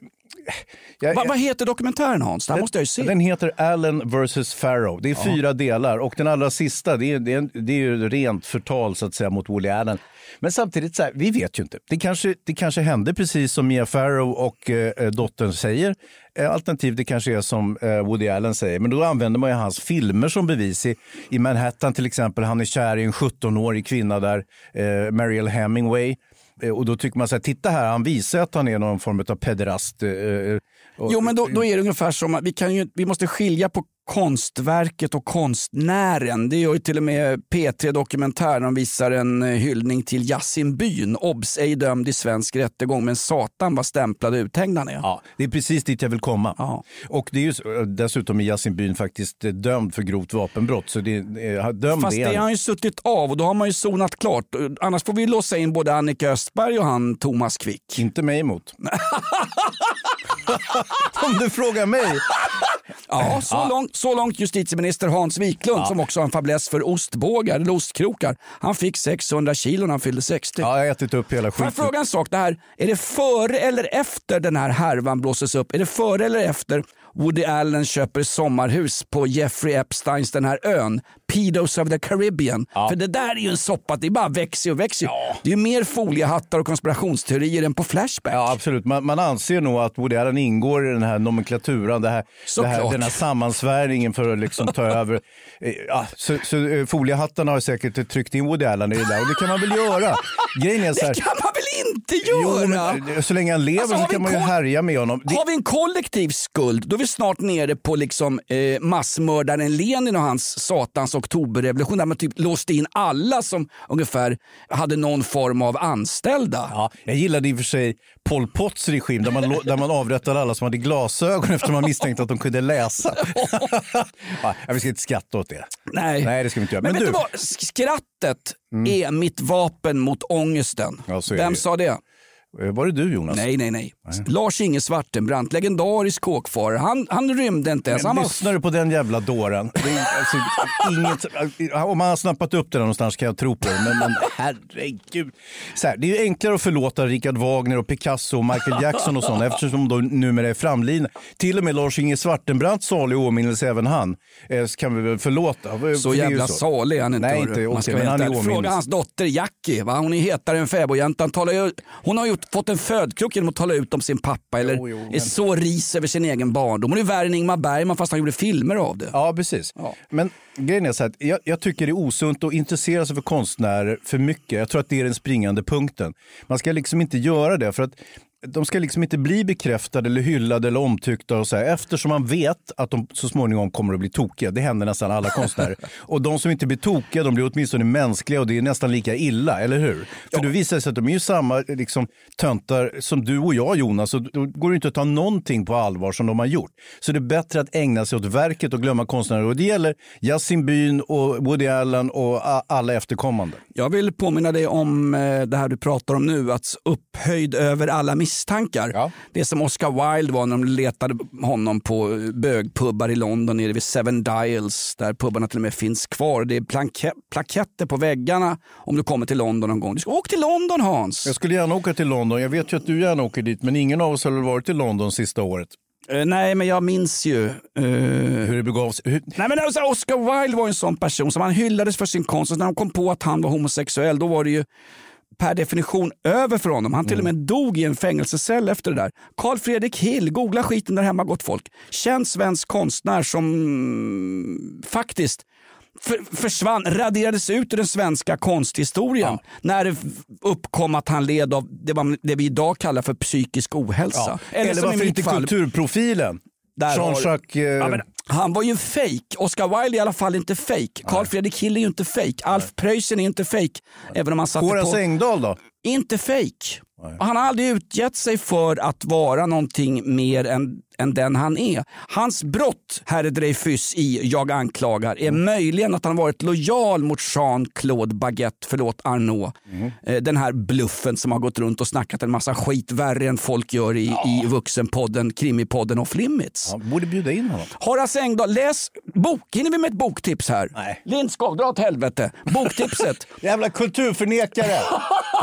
jag,
Va, vad heter dokumentären Hans? Det här måste jag ju se.
Den heter Allen vs Farrow. Det är fyra delar och den allra sista det är, det, är, det är ju rent förtal så att säga mot Woody Allen. Men samtidigt, så här, vi vet ju inte. Det kanske, det kanske hände precis som Mia Farrow och eh, dottern säger. Eh, alternativt det kanske är som eh, Woody Allen säger. Men då använder man ju hans filmer som bevis. I, I Manhattan till exempel, han är kär i en 17-årig kvinna där, eh, Mariel Hemingway. Eh, Och då tycker man så här, titta här, han visar att han är någon form av pederast. eh, eh,
Jo, men då, då är det ungefär som att vi, kan ju, vi måste skilja på konstverket och konstnären. Det gör ju till och med P3 Dokumentär. De visar en eh, hyllning till Yasin Byn. Obs! ej dömd i svensk rättegång, men satan vad stämplad och uthängd han är.
Ja, det är precis dit jag vill komma. Och det är ju så- dessutom är Yasin Byn faktiskt eh, dömd för grovt vapenbrott. Så det, eh, dömd
Fast det har han ju suttit av och då har man ju sonat klart. Annars får vi låsa in både Annika Östberg och han Thomas Quick.
Inte mig emot. Om du frågar mig.
Ja, så, Långt, så långt justitieminister Hans Wiklund som också har en fäbless för ostbågar eller ostkrokar. Han fick 600 kilo när han fyllde 60.
Ja, jag har ätit upp hela
Får jag
skiten.
fråga en sak? Det här, är det före eller efter den här härvan blåses upp? Är det före eller efter Woody Allen köper sommarhus på Jeffrey Epsteins den här ön? Pedos of the Caribbean. För det där är ju en soppa, det bara växer och växer. Det är ju mer foliehattar och konspirationsteorier än på Flashback.
Ja, absolut. Man, man anser nog att Woody Allen ingår i den här nomenklaturan, det här, det här, den här sammansvärjningen för att liksom ta över. Eh, Ja, så, så eh, foliehattarna har säkert tryckt in Woody Allen i det där och det kan man väl göra. Grejen är så här,
Det kan man väl inte göra?
Jo, men, eh, så länge han lever
Alltså,
så kan man ju härja med honom. Det,
Har vi en kollektiv skuld, då är vi snart nere på liksom, eh, massmördaren Lenin och hans satans oktoberrevolution där man typ låste in alla som ungefär hade någon form av anställda.
Ja, jag gillade i och för sig Pol Pots regim där man, där man avrättade alla som hade glasögon efter man misstänkte att de kunde läsa. ja, vi ska inte skratta åt det.
Nej.
Nej, det ska vi inte göra.
Men,
Men, du,
vad? Sk- Skrattet är mitt vapen mot ångesten.
Ja,
Vem
det.
sa det?
Eh, var det du Jonas?
Nej, nej, nej. Lars-Inge Svartenbrandt, legendarisk kåkfarare. Han, han rymde inte ens. Han
Men
var
lyssnar du på den jävla dåren? Alltså, inget, om han har snappat upp det någonstans kan jag tro på det. Men, men herregud. Så här, det är ju enklare att förlåta Richard Wagner och Picasso och Michael Jackson och sådana eftersom de numera är framlidna. Till och med Lars-Inge Svartenbrandt salig åminnelse även han. Eh, kan vi väl förlåta. För
Så jävla
så.
salig han inte.
Nej, inte
vara
men han är.
Fråga hans dotter Jackie. Va? Hon är hetare än fäbodjäntan. Hon har ju fått en födkrok genom att tala ut om sin pappa. Eller
Jo, jo,
är
men-
så ris över sin egen barndom. Hon är värre än Ingmar Bergman fast han gjorde filmer av det.
Ja, precis. Men grejen är så här, jag, jag tycker det är osunt att intressera sig för konstnärer för mycket. Jag tror att det är den springande punkten. Man ska liksom inte göra det för att de ska liksom inte bli bekräftade eller hyllade eller omtyckta och så här, eftersom man vet att de så småningom kommer att bli tokiga. Det händer nästan alla konstnärer. och de som inte blir tokiga, de blir åtminstone mänskliga och det är nästan lika illa, eller hur? För det visar sig att de är ju samma liksom, töntar som du och jag Jonas och då går det inte att ta någonting på allvar som de har gjort. Så det är bättre att ägna sig åt verket och glömma konstnärer. Och det gäller Yasin Byn och Woody Allen och alla efterkommande.
Jag vill påminna dig om eh, det här du pratar om nu, att upphöjd över alla misstag misstankar. Det är som Oscar Wilde var när de letade honom på bögpubbar i London nere vid Seven Dials där pubbarna till och med finns kvar. Det är planke- plaketter på väggarna om du kommer till London någon gång. Du ska åka till London Hans!
Jag skulle gärna åka till London. Jag vet ju att du gärna åker dit, men ingen av oss har väl varit i London sista året.
Eh, nej, men jag minns ju.
Hur det begav sig. Hur...
Nej, men alltså, Oscar Wilde var en sån person som han hyllades för sin konst. Och när de kom på att han var homosexuell, då var det ju per definition över för honom. Han till och med dog i en fängelsecell efter det där. Carl Fredrik Hill, googla skiten där hemma gott folk. Känd svensk konstnär som mm, faktiskt för, försvann, raderades ut ur den svenska konsthistorien när det uppkom att han led av det, var, det vi idag kallar för psykisk ohälsa.
Ja. Eller,
i
varför inte
fall-
kulturprofilen? Jean-Jacques... eh,
Ja, han var ju fake. Oscar Wilde är i alla fall inte fake. Carl Fredrik Hill är ju inte fake. Alf Preussen är inte fake. Även om han satte
Horace
på...
Engdahl då?
Inte fake. Han har aldrig utgett sig för att vara någonting mer än, än den han är. Hans brott, herre Dreyfus, i Jag anklagar är möjligen att han varit lojal mot Jean-Claude Baguette, förlåt Arnault. Eh, Den här bluffen som har gått runt och snackat en massa skit värre än folk gör i, i vuxenpodden, krimipodden Off Limits.
Ja, borde bjuda in honom.
Horace Engdahl, läs bok. Hinner vi med ett boktips här?
Nej.
Lindskov, dra åt helvete. Boktipset.
Jävla kulturförnekare,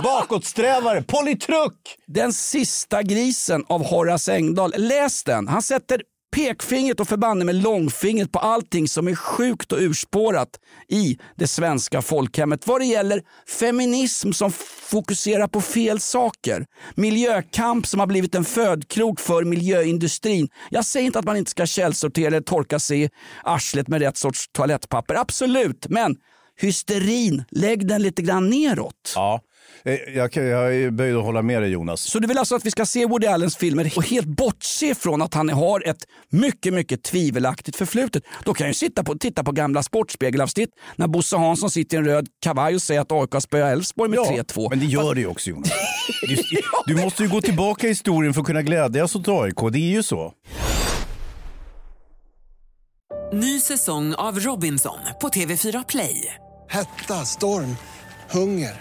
bakåtsträvare, politruk!
Den sista grisen av Horace Engdahl. Läs den. Han sätter pekfingret och förbanne med långfingret på allting som är sjukt och urspårat i det svenska folkhemmet. Vad det gäller feminism som fokuserar på fel saker. Miljökamp som har blivit en födkrok för miljöindustrin. Jag säger inte att man inte ska källsortera eller torka sig i arslet med rätt sorts toalettpapper. Absolut, men hysterin, lägg den lite grann neråt.
Ja, jag, kan- jag är böjd att hålla med dig Jonas.
Så du vill alltså att vi ska se Woody Allens filmer och helt bortse från att han har ett mycket, mycket tvivelaktigt förflutet. Då kan jag ju sitta på, titta på gamla Sportspegelavsnitt när Bosse Hansson sitter i en röd kavaj och säger att AIK spöar Elfsborg med 3-2.
men det gör det ju också Jonas. Du, du måste ju gå tillbaka i historien för att kunna glädjas åt AIK, det är ju så.
Ny säsong av Robinson på TV4 Play.
Hetta, storm, hunger.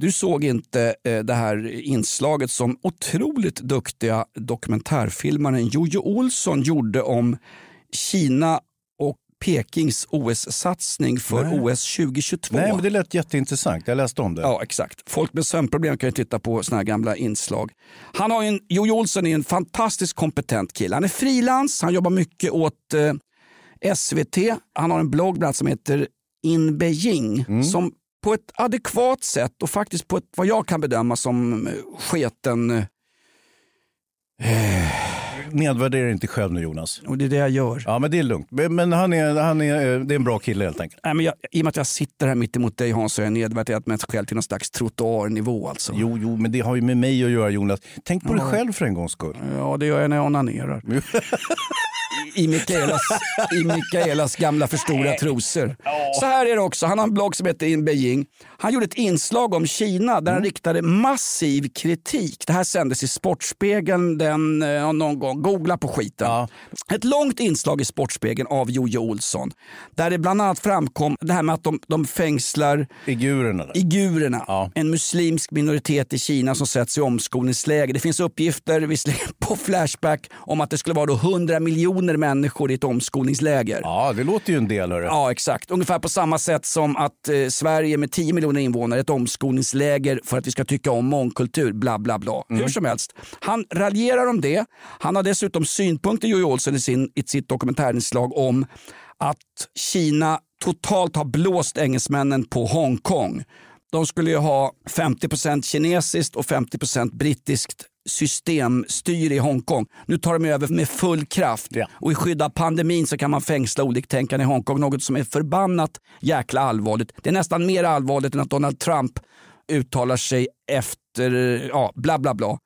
Du såg inte eh, det här inslaget som otroligt duktiga dokumentärfilmaren Jojo Olsson gjorde om Kina och Pekings OS-satsning för
Nej.
OS 2022.
Nej, men det lät jätteintressant. Jag läste om det.
Ja, exakt. Folk med sömnproblem kan ju titta på såna här gamla inslag. Han har en, Jojo Olsson är en fantastiskt kompetent kille. Han är frilans, han jobbar mycket åt eh, SVT. Han har en blogg bland som heter In Beijing som på ett adekvat sätt och faktiskt på ett vad jag kan bedöma som eh, sketen... eh,
Nedvärdera inte själv nu Jonas.
Och det är det jag gör.
Ja, men det är lugnt. Men han är, han är, eh, det är en bra kille helt enkelt.
Nej, men jag, I och med att jag sitter här mitt emot dig Hans så har jag nedvärderat mig själv till någon slags trottoarnivå. Alltså.
Jo, jo, men det har ju med mig att göra Jonas. Tänk på dig
Ja.
själv för en gångs skull.
Ja, det gör jag när jag onanerar. I, Mikaelas, I Mikaelas gamla för stora trosor. Så här är det också. Han har en blogg som heter In Beijing. Han gjorde ett inslag om Kina där han riktade massiv kritik. Det här sändes i Sportspegeln den, eh, någon gång. Googla på skiten. Ett långt inslag i Sportspegeln av Jojo Olsson. Där det bland annat framkom det här med att de, de fängslar
Igurerna.
Igurerna, en muslimsk minoritet i Kina som sätts i omskolningsläger. Det finns uppgifter visserligen på Flashback om att det skulle vara då 100 miljoner människor i ett omskolningsläger.
Ja, det låter ju en del. Hörru.
Ja, exakt. Ungefär på samma sätt som att eh, Sverige med 10 miljoner invånare är ett omskolningsläger för att vi ska tycka om mångkultur, bla bla bla. Hur som helst, han raljerar om det. Han har dessutom synpunkter, Jojo Olsson, i, sin, i sitt dokumentärinslag om att Kina totalt har blåst engelsmännen på Hongkong. De skulle ju ha 50% kinesiskt och 50% brittiskt systemstyre i Hongkong. Nu tar de över med full kraft och i skydd av pandemin så kan man fängsla oliktänkande i Hongkong. Något som är förbannat jäkla allvarligt. Det är nästan mer allvarligt än att Donald Trump uttalar sig efter ja, bla bla bla.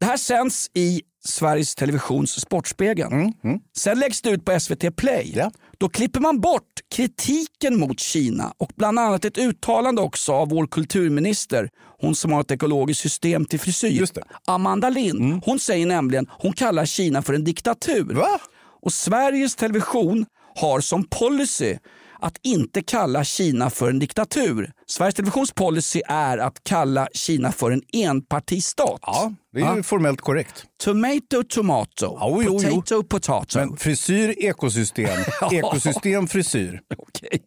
Det här sänds i Sveriges Televisions Sportspegeln. Sen läggs det ut på SVT Play. Då klipper man bort kritiken mot Kina och bland annat ett uttalande också av vår kulturminister, hon som har ett ekologiskt system till frisyr, Amanda Lind. Hon säger nämligen, hon kallar Kina för en diktatur. Och Sveriges Television har som policy att inte kalla Kina för en diktatur. Sveriges Televisions policy är att kalla Kina för en enpartistat.
Ja, det är ju formellt korrekt.
Tomato, tomato.
jo, jo.
potato, potato.
Men frisyr, ekosystem. Ekosystem, frisyr.
Okej.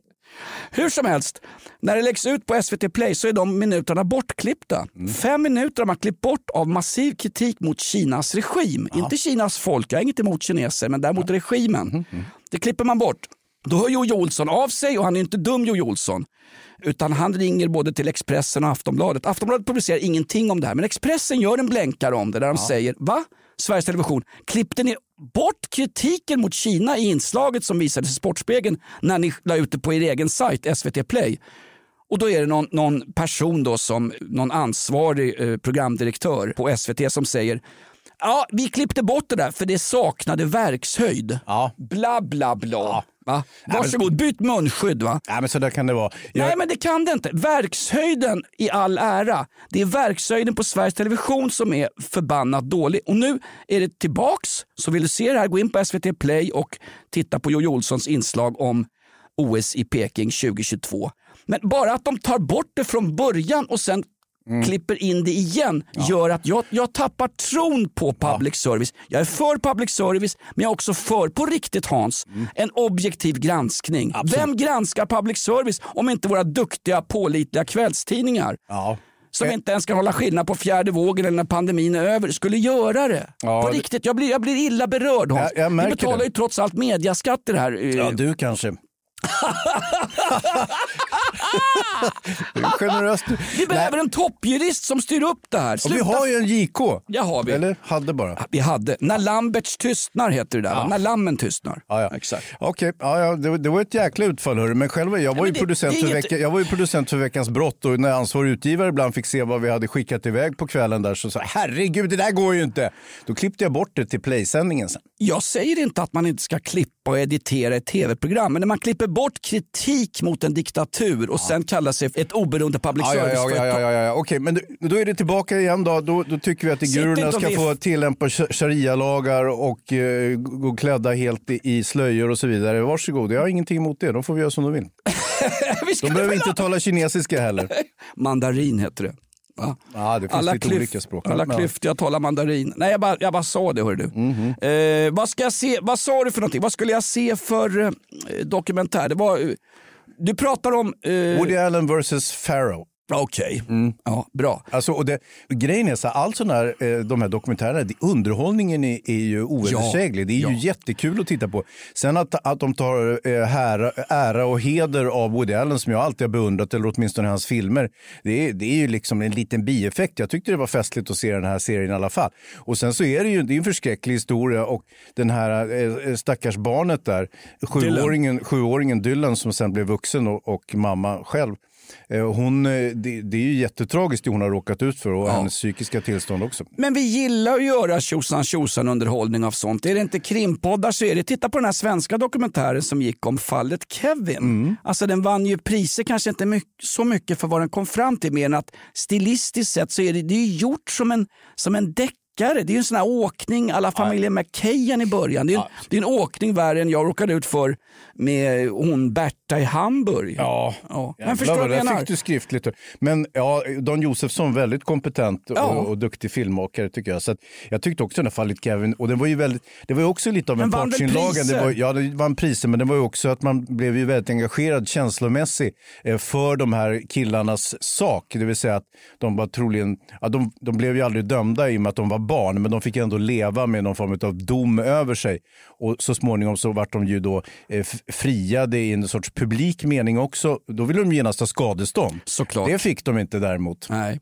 Hur som helst, när det läggs ut på SVT Play så är de minuterna bortklippta. Fem minuter har man klippt bort av massiv kritik mot Kinas regim. Inte Kinas folk, jag har inget emot kineser, men däremot regimen. Det klipper man bort. Då hör Jojo Olsson av sig och han är inte dum Jojo Olsson. Utan han ringer både till Expressen och Aftonbladet. Aftonbladet publicerar ingenting om det här men Expressen gör en blänkare om det där de säger Va? Sveriges Television, klippte ni bort kritiken mot Kina i inslaget som visades i Sportspegeln när ni la ut det på er egen sajt SVT Play? Och då är det någon, någon person då som, någon ansvarig eh, programdirektör på SVT som säger Ja, vi klippte bort det där för det saknade verkshöjd. Bla bla bla. Va? Varsågod, byt munskydd. Va?
Nej, men så där kan det vara. Jag...
Nej, men det kan det inte. Verkshöjden i all ära. Det är verkshöjden på Sveriges Television som är förbannat dålig. Och nu är det tillbaks. Så vill du se det här, gå in på SVT Play och titta på Jojo Olssons inslag om OS i Peking 2022. Men bara att de tar bort det från början och sen klipper in det igen gör att jag, jag tappar tron på public service. Jag är för public service men jag är också för, på riktigt Hans, en objektiv granskning. Vem granskar public service om inte våra duktiga pålitliga kvällstidningar? Som inte ens kan hålla skillnad på fjärde vågen eller när pandemin är över, skulle göra det.
Ja,
på riktigt, jag blir, jag blir illa berörd Hans.
Jag- jag
Vi betalar
det.
ju trots allt mediaskatter här. eh,
Ja, du kanske. Det är generöst.
Vi behöver en toppjurist som styr upp det här.
Och vi har ju en JK.
Ja, har vi.
Eller hade bara.
Vi hade. När Lamberts tystnar heter det där. va? När lammen tystnar.
Ja, ja.
Exakt.
Okej, ja, ja, det, det var ett jäkla utfall. Hörru. Men själv, jag, var
men
ju
det-
producent
det
för
inget-
vecka, jag var ju producent för Veckans brott och när ansvarig utgivare ibland fick se vad vi hade skickat iväg på kvällen där så sa herregud det där går ju inte. Då klippte jag bort det till playsändningen sen.
Jag säger inte att man inte ska klippa och editera ett tv-program, men när man klipper bort kritik mot en diktatur och sen kallar sig ett oberoende public
Ja, ja, ja, ja, ja, ja. Okej, men då, då är det tillbaka igen då. Då, då tycker vi att
och
ska
viff.
få tillämpa sh- sharia-lagar och eh, gå klädda helt i, i slöjor och så vidare. Varsågod, jag har ingenting emot det. De får vi göra som de vill. de behöver inte tala kinesiska heller.
Mandarin heter det. Va?
Ja, det finns
alla
lite
klyft-
olika språk.
Alla
Ja. Mhm.
klyftiga talar mandarin. Nej, jag bara, jag bara sa det. Hör du. eh, vad, ska jag se, vad sa du för någonting? Vad skulle jag se för eh, dokumentär? Det var, du pratar om... Eh,
Woody Allen vs. Farrow.
Okej, ja, bra.
Alltså, och det, grejen är så här, allt sån här, eh, de här dokumentärerna, underhållningen är, är ju ovedersäglig. det är ju
ja.
jättekul att titta på. Sen att, att de tar eh, ära, ära och heder av Woody Allen som jag alltid har beundrat, eller åtminstone hans filmer, det är, det är ju liksom en liten bieffekt. Jag tyckte det var festligt att se den här serien i alla fall. Och sen så är det ju det är en förskräcklig historia och den här eh, stackars barnet där, sjuåringen, sjuåringen Dylan som sen blev vuxen och, och mamma själv. Eh, Hon, eh, det, det är ju jättetragiskt det hon har råkat ut för och hennes psykiska tillstånd också.
Men vi gillar att göra tjosan tjosan underhållning av sånt. Är det inte krimpoddar så är det, titta på den här svenska dokumentären som gick om fallet Kevin. Alltså den vann ju priser, kanske inte mycket, så mycket för vad den kom fram till, mer än att stilistiskt sett så är det, det är gjort som en, som en deckare. Det är en sån här åkning alla familjen McKayan i början. Det är, en, det är en åkning värre än jag råkade ut för med hon Berta i Hamburg.
Ja,
ja. Men förstår
vad där
menar?
fick du skriftligt. Men ja, Don Josefsson, väldigt kompetent och,
Ja.
och duktig filmmakare tycker jag. Så jag tyckte också den här fallet Kevin, och den var ju väldigt, det var ju också lite av en
Men vann väl
partsinlaga. Det var, ja, det vann priser, men det var ju också att man blev ju väldigt engagerad känslomässigt eh, för de här killarnas sak. Det vill säga att de var troligen, ja, de, de blev ju aldrig dömda i och med att de var barn, men de fick ändå leva med någon form av dom över sig. Och så småningom så vart de ju då eh, friade i en sorts publik mening också. Då ville de genast ha skadestånd.
Såklart.
Det fick de inte däremot.
Nej.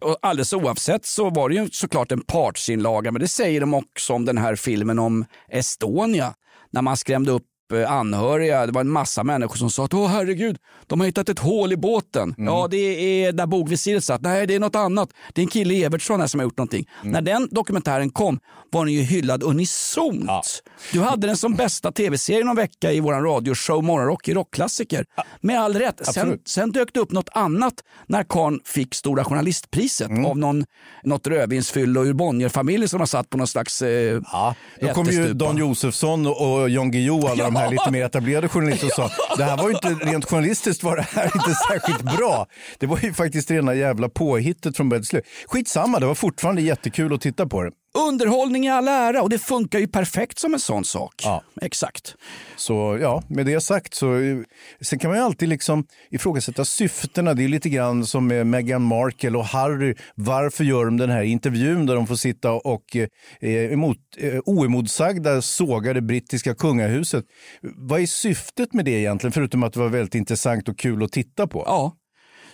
Och alldeles oavsett så var det ju såklart en partsinlaga, men det säger de också om den här filmen om Estonia. När man skrämde upp anhöriga. Det var en massa människor som sa att åh herregud, de har hittat ett hål i båten. Ja, det är där bogvisiret satt. Nej, det är något annat. Det är en kille i Evertsson här som har gjort någonting. När den dokumentären kom var den ju hyllad unisont. Du hade den som bästa tv-serie någon vecka i vår radioshow Morgonrock i rockklassiker. Med all rätt. Sen, sen dök det upp något annat när Karn fick Stora Journalistpriset av någon, något rödvinsfyllo ur Bonnierfamiljen som har satt på någon slags eh,
Ja, då kom ju. Don Josefsson och Jan Guillou, alla de här lite mer etablerade journalisterna och sa det här var inte, rent journalistiskt var det här inte särskilt bra. Det var ju faktiskt rena jävla påhittet från början till slut. Skitsamma, det var fortfarande jättekul att titta på det.
Underhållning i all ära och det funkar ju perfekt som en sån sak.
Ja.
Exakt.
Så ja, med det sagt så eh, sen kan man ju alltid liksom ifrågasätta syftena. Det är lite grann som med Meghan Markle och Harry. Varför gör de den här intervjun där de får sitta och eh, emot, eh, oemotsagda såga det brittiska kungahuset? Vad är syftet med det egentligen, förutom att det var väldigt intressant och kul att titta på?
Ja.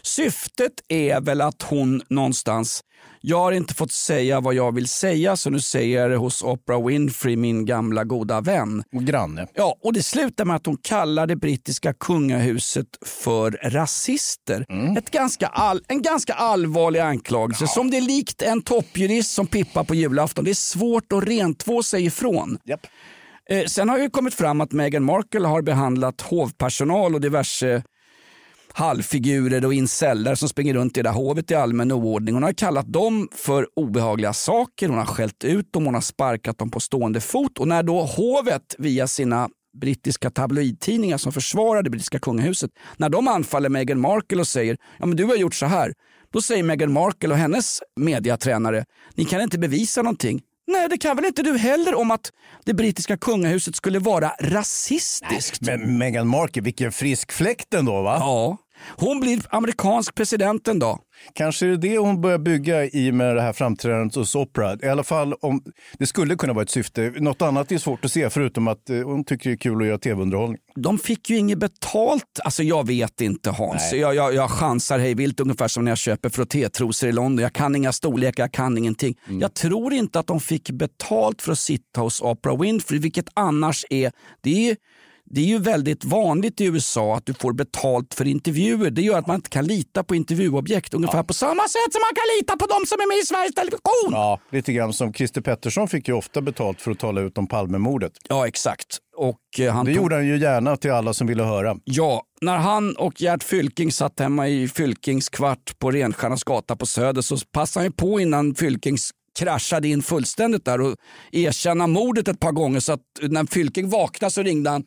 Syftet är väl att hon någonstans, jag har inte fått säga vad jag vill säga så nu säger jag det hos Oprah Winfrey, min gamla goda vän.
Och granne.
Ja, och det slutar med att hon kallar det brittiska kungahuset för rasister. Ett ganska all, en ganska allvarlig anklagelse som det är likt en toppjurist som pippar på julafton. Det är svårt att rentvå sig ifrån.
Japp.
Eh, sen har ju kommit fram att Meghan Markle har behandlat hovpersonal och diverse halvfigurer och inceller som springer runt i det där hovet i allmän oordning. Hon har kallat dem för obehagliga saker, hon har skällt ut dem, hon har sparkat dem på stående fot och när då hovet via sina brittiska tabloidtidningar som försvarar det brittiska kungahuset, när de anfaller Meghan Markle och säger ja men du har gjort så här, då säger Meghan Markle och hennes mediatränare, ni kan inte bevisa någonting. Nej, det kan väl inte du heller om att det brittiska kungahuset skulle vara rasistiskt.
Men Meghan Markle, vilken frisk fläkt ändå va?
Ja, hon blir amerikansk president en dag.
Kanske är det det hon börjar bygga i med det här framträdandet hos Oprah. I alla fall om det skulle kunna vara ett syfte. Något annat är svårt att se förutom att eh, hon tycker det är kul att göra tv-underhållning.
De fick ju inget betalt. Alltså jag vet inte Hans. Jag, jag, jag chansar hej vilt ungefär som när jag köper frottétrosor i London. Jag kan inga storlekar, jag kan ingenting.
Mm.
Jag tror inte att de fick betalt för att sitta hos Oprah Winfrey, vilket annars är, det är det är ju väldigt vanligt i USA att du får betalt för intervjuer. Det gör att man inte kan lita på intervjuobjekt. Ungefär på samma sätt som man kan lita på de som är med i Sveriges Television.
Ja, lite grann som Christer Pettersson fick ju ofta betalt för att tala ut om Palmemordet.
Ja, exakt. Och, eh, han
Det
tog-
gjorde han ju gärna till alla som ville höra.
Ja, när han och Gert Fylking satt hemma i Fylkings kvart på Renstjärnas gata på Söder så passade han ju på innan Fylkings kraschade in fullständigt där och erkänna mordet ett par gånger så att när Fylking vaknade så ringde han,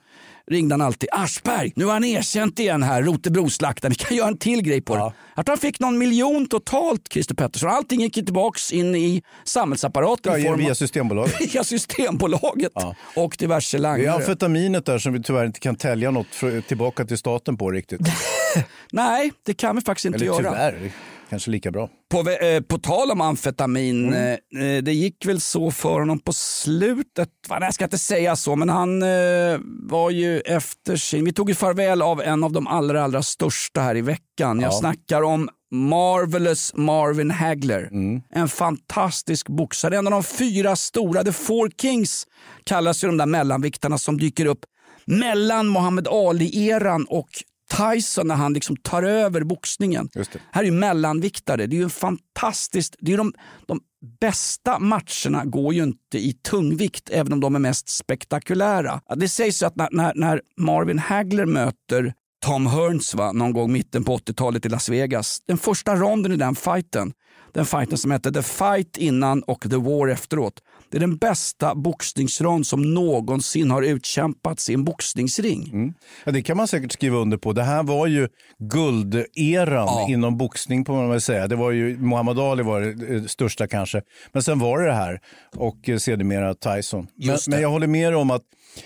ringde han alltid Aschberg, nu har han erkänt igen här, Rotebroslaktaren, vi kan göra en till grej på det. Att han fick någon miljon totalt, Christer Pettersson. Allting gick ju tillbaks in i samhällsapparaten.
Ja, via Systembolaget.
via Systembolaget och diverse
Det är
langare.
amfetaminet där som vi tyvärr inte kan tälja något tillbaka till staten på riktigt.
Nej, det kan vi faktiskt inte
Eller
göra.
tyvärr, kanske lika bra.
På, eh, på tal om amfetamin,
Mm.
eh, eh, det gick väl så för honom på slutet. Va, nej, Jag ska inte säga så, men han eh, var ju efter sin... Vi tog ju farväl av en av de allra, allra största här i veckan. Jag
Ja.
snackar om Marvelous Marvin Hagler.
Mm.
En fantastisk boxare. En av de fyra stora, The Four Kings kallas ju de där mellanviktarna som dyker upp mellan Muhammad Ali-eran och Tyson när han liksom tar över boxningen. Här är ju mellanviktare. Det är ju en fantastiskt... Det är de, de bästa matcherna går ju inte i tungvikt, även om de är mest spektakulära. Det sägs att när, när, när Marvin Hagler möter Tom Hearns va, någon gång mitten på 80-talet i Las Vegas. Den första ronden i den fighten, den fighten som hette The Fight innan och The War efteråt. Det är den bästa boxningsrond som någonsin har utkämpats i en boxningsring.
Mm. Ja, det kan man säkert skriva under på. Det här var ju gulderan inom boxning på man väl säga. Det var ju, Muhammad Ali var det eh, största kanske. Men sen var det det här och eh, sedermera Tyson. Men, men jag håller med om att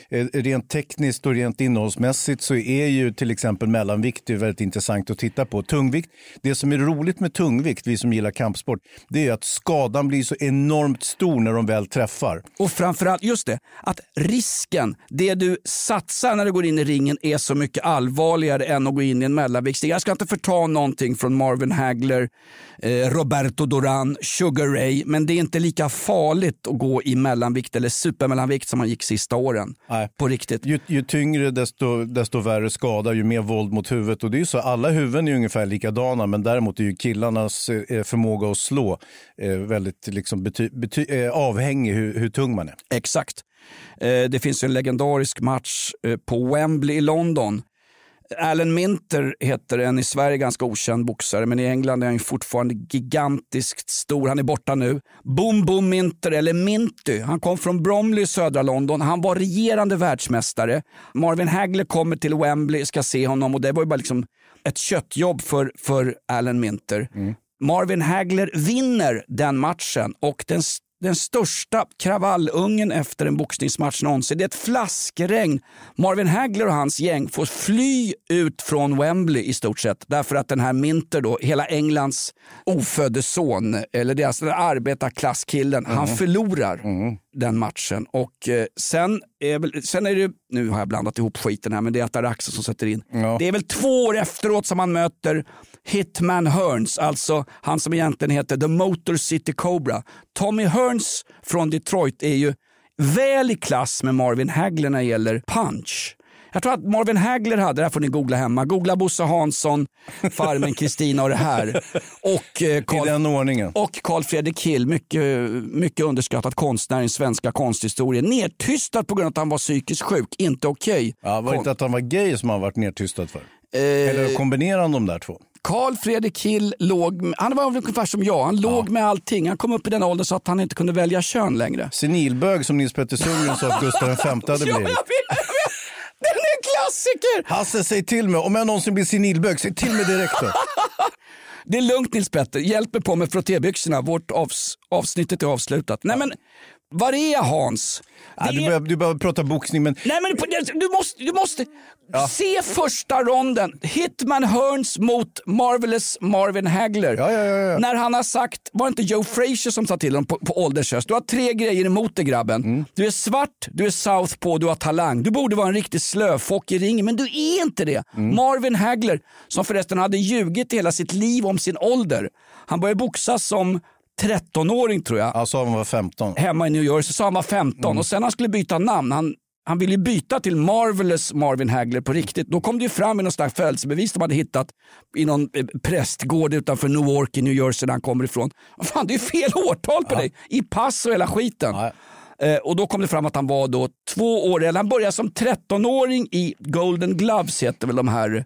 Eh, rent tekniskt och rent innehållsmässigt så är ju till exempel mellanvikt väldigt intressant att titta på. Tungvikt, det som är roligt med tungvikt, vi som gillar kampsport, det är att skadan blir så enormt stor när de väl träffar.
Och framförallt, just det, att risken, det du satsar när du går in i ringen är så mycket allvarligare än att gå in i en mellanvikt. Jag ska inte förta någonting från Marvin Hagler, eh, Roberto Duran, Sugar Ray, men det är inte lika farligt att gå i mellanvikt eller supermellanvikt som man gick sista åren.
Nej.
På riktigt.
Ju, ju tyngre desto, desto värre skada, ju mer våld mot huvudet. Och det är så, alla huvuden är ungefär likadana men däremot är ju killarnas eh, förmåga att slå eh, väldigt liksom bety, bety, eh, avhängig hur, hur tung man är.
Exakt. Eh, det finns en legendarisk match eh, på Wembley i London. Alan Minter heter en i Sverige ganska okänd boxare, men i England är han fortfarande gigantiskt stor. Han är borta nu. Boom Boom Minter, eller Minty. Han kom från Bromley i södra London. Han var regerande världsmästare. Marvin Hagler kommer till Wembley, ska se honom och det var ju bara liksom ett köttjobb för, för Alan Minter. Marvin Hagler vinner den matchen och den, den största kravallungen efter en boxningsmatch någonsin. Det är ett flaskregn. Marvin Hagler och hans gäng får fly ut från Wembley i stort sett därför att den här Minter, då, hela Englands ofödde son, eller deras den arbetarklasskillen, han förlorar den matchen. Och eh, sen är, väl, sen är det, nu har jag blandat ihop skiten här, men det är Ataraxa som sätter in. Det är väl två år efteråt som han möter Hitman Hearns, alltså han som egentligen heter The Motor City Cobra. Tommy Hearns från Detroit är ju väl i klass med Marvin Hagler när det gäller punch. Jag tror att Marvin Hagler hade, det här får ni googla hemma, googla Bosse Hansson, Farmen Kristina och det här. Och, eh, Carl, och Carl Fredrik Hill, mycket, mycket underskattad konstnär i svenska konsthistorien. Nedtystad på grund av att han var psykiskt sjuk, inte okej.
Ja, var det inte att han var gay som han varit nedtystad för?
Eh,
Eller kombinerar han de där två?
Carl Fredrik Hill låg, han var ungefär som jag, han låg med allting. Han kom upp i den åldern så att han inte kunde välja kön längre.
Senilbög som Nils Petter Sundgren sa att Gustav V hade
Ja,
blivit.
Den är en klassiker!
Hasse, säg till mig. Om jag någonsin blir senilbög, säg till mig direkt då.
Det är lugnt Nils Petter, hjälp mig på med frottébyxorna. Vårt avs avsnittet är avslutat. Nej men, var är Hans?
Ja, du, börjar, du börjar prata boxning, men
Nej men du måste, du måste se första ronden. Hitman Hearns mot Marvelous Marvin Hagler. När han har sagt, var det inte Joe Frazier som sa till honom på, på ålders höst, du har tre grejer emot dig grabben.
Mm.
Du är svart, du är southpaw, du har talang. Du borde vara en riktig slöfock i ringen, men du är inte det.
Mm.
Marvin Hagler, som förresten hade ljugit hela sitt liv om sin ålder. Han började boxas som 13-åring tror jag.
Ja, sa han var 15.
Hemma i New Jersey sa han var 15 och sen han skulle byta namn, han, han ville ju byta till Marvelous Marvin Hagler på riktigt. Då kom det ju fram i någon slags födelsebevis de hade hittat i någon eh, prästgård utanför Newark i New Jersey där han kommer ifrån. Fan, det är ju fel årtal på dig i pass och hela skiten. Eh, och då kom det fram att han var då två år äldre. Han började som 13-åring i Golden Gloves heter väl de här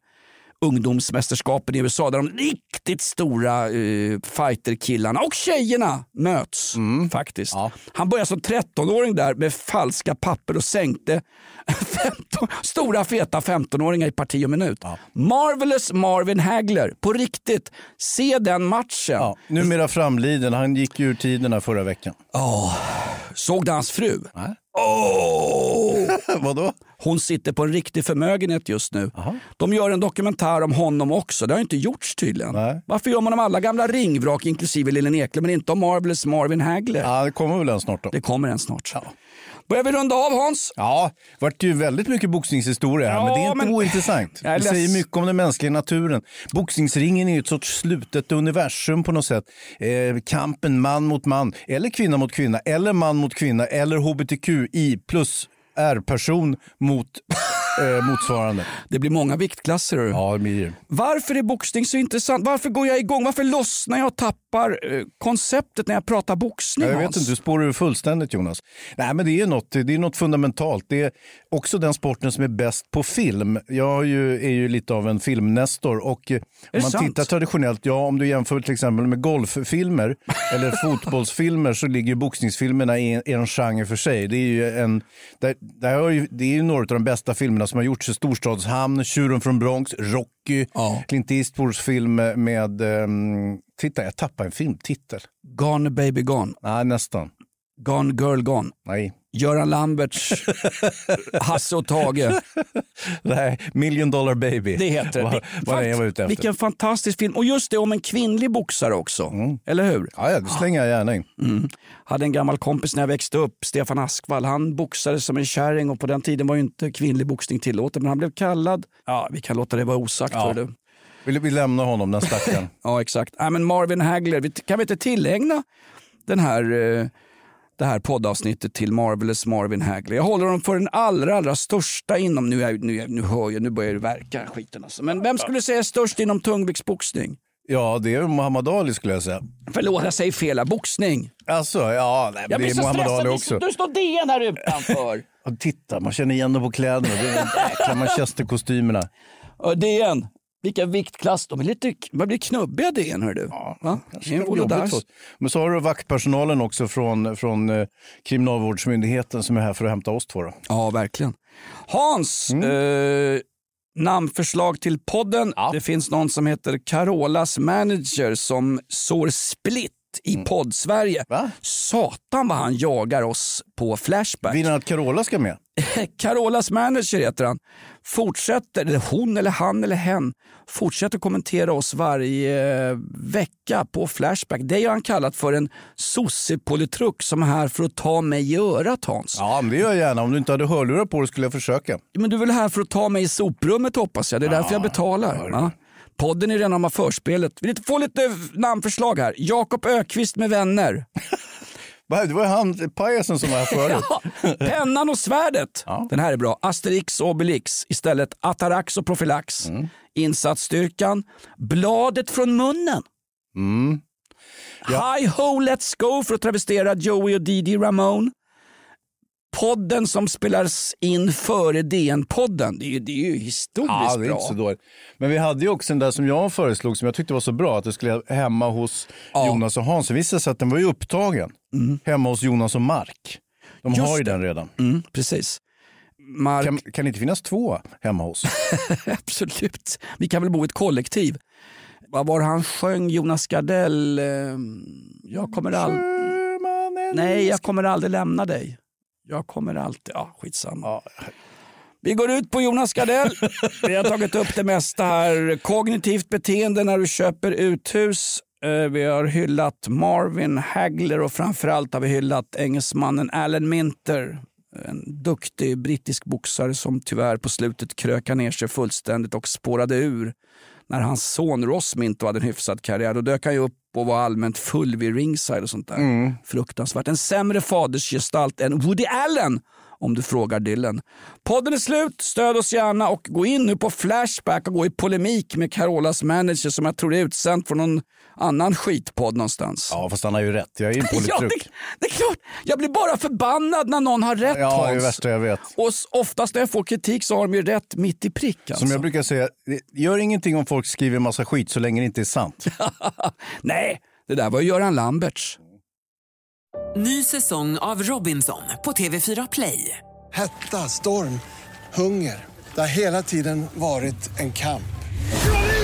ungdomsmästerskapen i USA där de riktigt stora uh, fighterkillarna och tjejerna möts. faktiskt. Han började som 13-åring där med falska papper och sänkte 15, stora feta 15-åringar i parti och minut. Marvelous Marvin Hagler, på riktigt. Se den matchen.
Ja, numera framliden. Han gick ju ur tiderna förra veckan.
Åh, såg du hans fru? Åh!
Vadå?
Hon sitter på en riktig förmögenhet just nu. De gör en dokumentär om honom också. Det har inte gjorts tydligen. Varför gör man om alla gamla ringvrak inklusive Lillen Eklund men inte om Marvelous Marvin Hagler?
Ja, det kommer väl en snart då.
Det kommer en snart. Börjar vi runda av Hans?
Ja, det vart ju väldigt mycket boxningshistoria här,
Ja,
men det är inte
men-
ointressant. Det säger mycket om den mänskliga naturen. Boxningsringen är ju ett sorts slutet universum på något sätt. Eh, kampen man mot man, eller kvinna mot kvinna, eller man mot kvinna, eller hbtqi plus R-person mot eh, motsvarande.
Det blir många viktklasser.
Ja, det blir.
Varför är boxning så intressant? Varför går jag igång? Varför lossnar jag och tappar eh, konceptet när jag pratar boxning?
Ja, jag vet
Hans?
inte, du spårar ur fullständigt Jonas. Nej, men det är, något, det är något fundamentalt. Det är också den sporten som är bäst på film. Jag är ju, är ju lite av en filmnestor och eh, om man
sant?
tittar traditionellt, ja om du jämför till exempel med golffilmer eller fotbollsfilmer så ligger ju boxningsfilmerna i en, i en genre för sig. Det är ju en, där, där har ju, det är ju några av de bästa filmerna som har gjorts. Storstadshamn, Tjuren från Bronx, Rocky, Clint Eastwoods film med, ehm, titta jag tappade en filmtitel.
Gone baby gone.
Nej, nästan.
Gone Girl Gone.
Nej.
Göran Lamberts Hasse och Tage.
Nej, Million Dollar Baby.
Det heter det.
Vad, jag var ute efter.
Vilken fantastisk film. Och just det om en kvinnlig boxare också. Eller hur?
Ja, ja, det slänger jag gärna in.
Mm. Hade en gammal kompis när jag växte upp, Stefan Askvall. Han boxade som en kärring och på den tiden var ju inte kvinnlig boxning tillåten. Men han blev kallad, ja vi kan låta det vara osagt.
Ja.
du.
Vill vi lämna honom, den stackaren?
Ja exakt. Ja, men Marvin Hagler, kan vi inte tillägna den här, eh, det här poddavsnittet till Marvelous Marvin Hagler? Jag håller honom för den allra, allra största inom, nu, är, nu, är, nu hör jag, nu börjar det verka skiten alltså. Men vem skulle säga störst inom tungviktsboxning?
Ja, det är Muhammad Ali skulle jag säga.
Förlåt, jag säger fel. Boxning.
Alltså, ja, nej,
Jag
det är Muhammad. Ali också.
Det står DN här utanför.
Titta, man känner igen dem på kläderna. De jäkla manchesterkostymerna.
DN. Vilka viktklass. De är lite, man blir knubbiga DN hör du. Va? Det är
Jobbigt. Men så har du vaktpersonalen också från, från eh, Kriminalvårdsmyndigheten som är här för att hämta oss två. Då.
Ja, verkligen. Hans,
Mm.
eh, namnförslag till podden. Det finns någon som heter Carolas manager som sår split i
Mm.
podd-Sverige. Satan vad han jagar oss på Flashback.
Vill han att Carola ska med?
Carolas manager heter han. Fortsätter, eller hon eller han eller hen, fortsätter kommentera oss varje eh, vecka på Flashback. Det har han kallat för en sossepolitruk som är här för att ta mig i örat Hans.
Ja, men det gör jag gärna. Om du inte hade hörlurar på dig skulle jag försöka.
Men du är väl här för att ta mig i soprummet hoppas jag. Det är därför jag betalar. Va? Podden är redan med förspelet. Vill inte få lite namnförslag här? Jakob Ökvist med vänner.
Det var han, pajasen som var här förut.
Ja, pennan och svärdet. Den här är bra. Asterix och Obelix. Istället Atarax och Profylax.
Mm.
Insatsstyrkan. Bladet från munnen.
Mm.
Hi ho let's go för att travestera Joey och Didi Ramone. Podden som spelas in före DN-podden. Det det är ju historiskt
Ja, det är
bra.
inte så dåligt. Men vi hade ju också den där som jag föreslog som jag tyckte var så bra, att det skulle hemma hos Jonas och Hans. Det visade sig att den var ju upptagen. Hemma hos Jonas och Mark. De
Mm. Just
har ju
det.
den redan.
Mm, precis. Mark...
Kan, kan det inte finnas två hemma hos?
Absolut. Vi kan väl bo i ett kollektiv. Vad var han sjöng, Jonas Gardell? Eh, Jag kommer aldrig... Nej, jag kommer aldrig lämna dig. Jag kommer alltid... Ja, skitsamma. Vi går ut på Jonas Gardell. Vi har tagit upp det mesta här. Kognitivt beteende när du köper uthus. Eh, Vi har hyllat Marvin Hagler och framförallt har vi hyllat engelsmannen Alan Minter. En duktig brittisk boxare som tyvärr på slutet krökade ner sig fullständigt och spårade ur. När hans son Ross Minto hade en hyfsad karriär, då dök han ju upp och var allmänt full vid ringside och sånt där.
Mm.
Fruktansvärt. En sämre fadersgestalt än Woody Allen om du frågar Dylan. Podden är slut, stöd oss gärna och gå in nu på Flashback och gå i polemik med Carolas manager som jag tror är utsänd från någon annan skitpodd någonstans.
Ja, fast han har ju rätt. Jag är en
Ja,
politruk.
det, det är klart. Jag blir bara förbannad när någon har rätt
Ja, det är det
Hans.
värsta jag vet.
Och oftast när jag får kritik så har de ju rätt mitt i prick. Alltså.
Som jag brukar säga, gör ingenting om folk skriver en massa skit så länge det inte är sant.
Nej, det där var ju Göran Lamberts.
Ny säsong av Robinson på TV4 Play.
Hetta, storm, hunger. Det har hela tiden varit en kamp.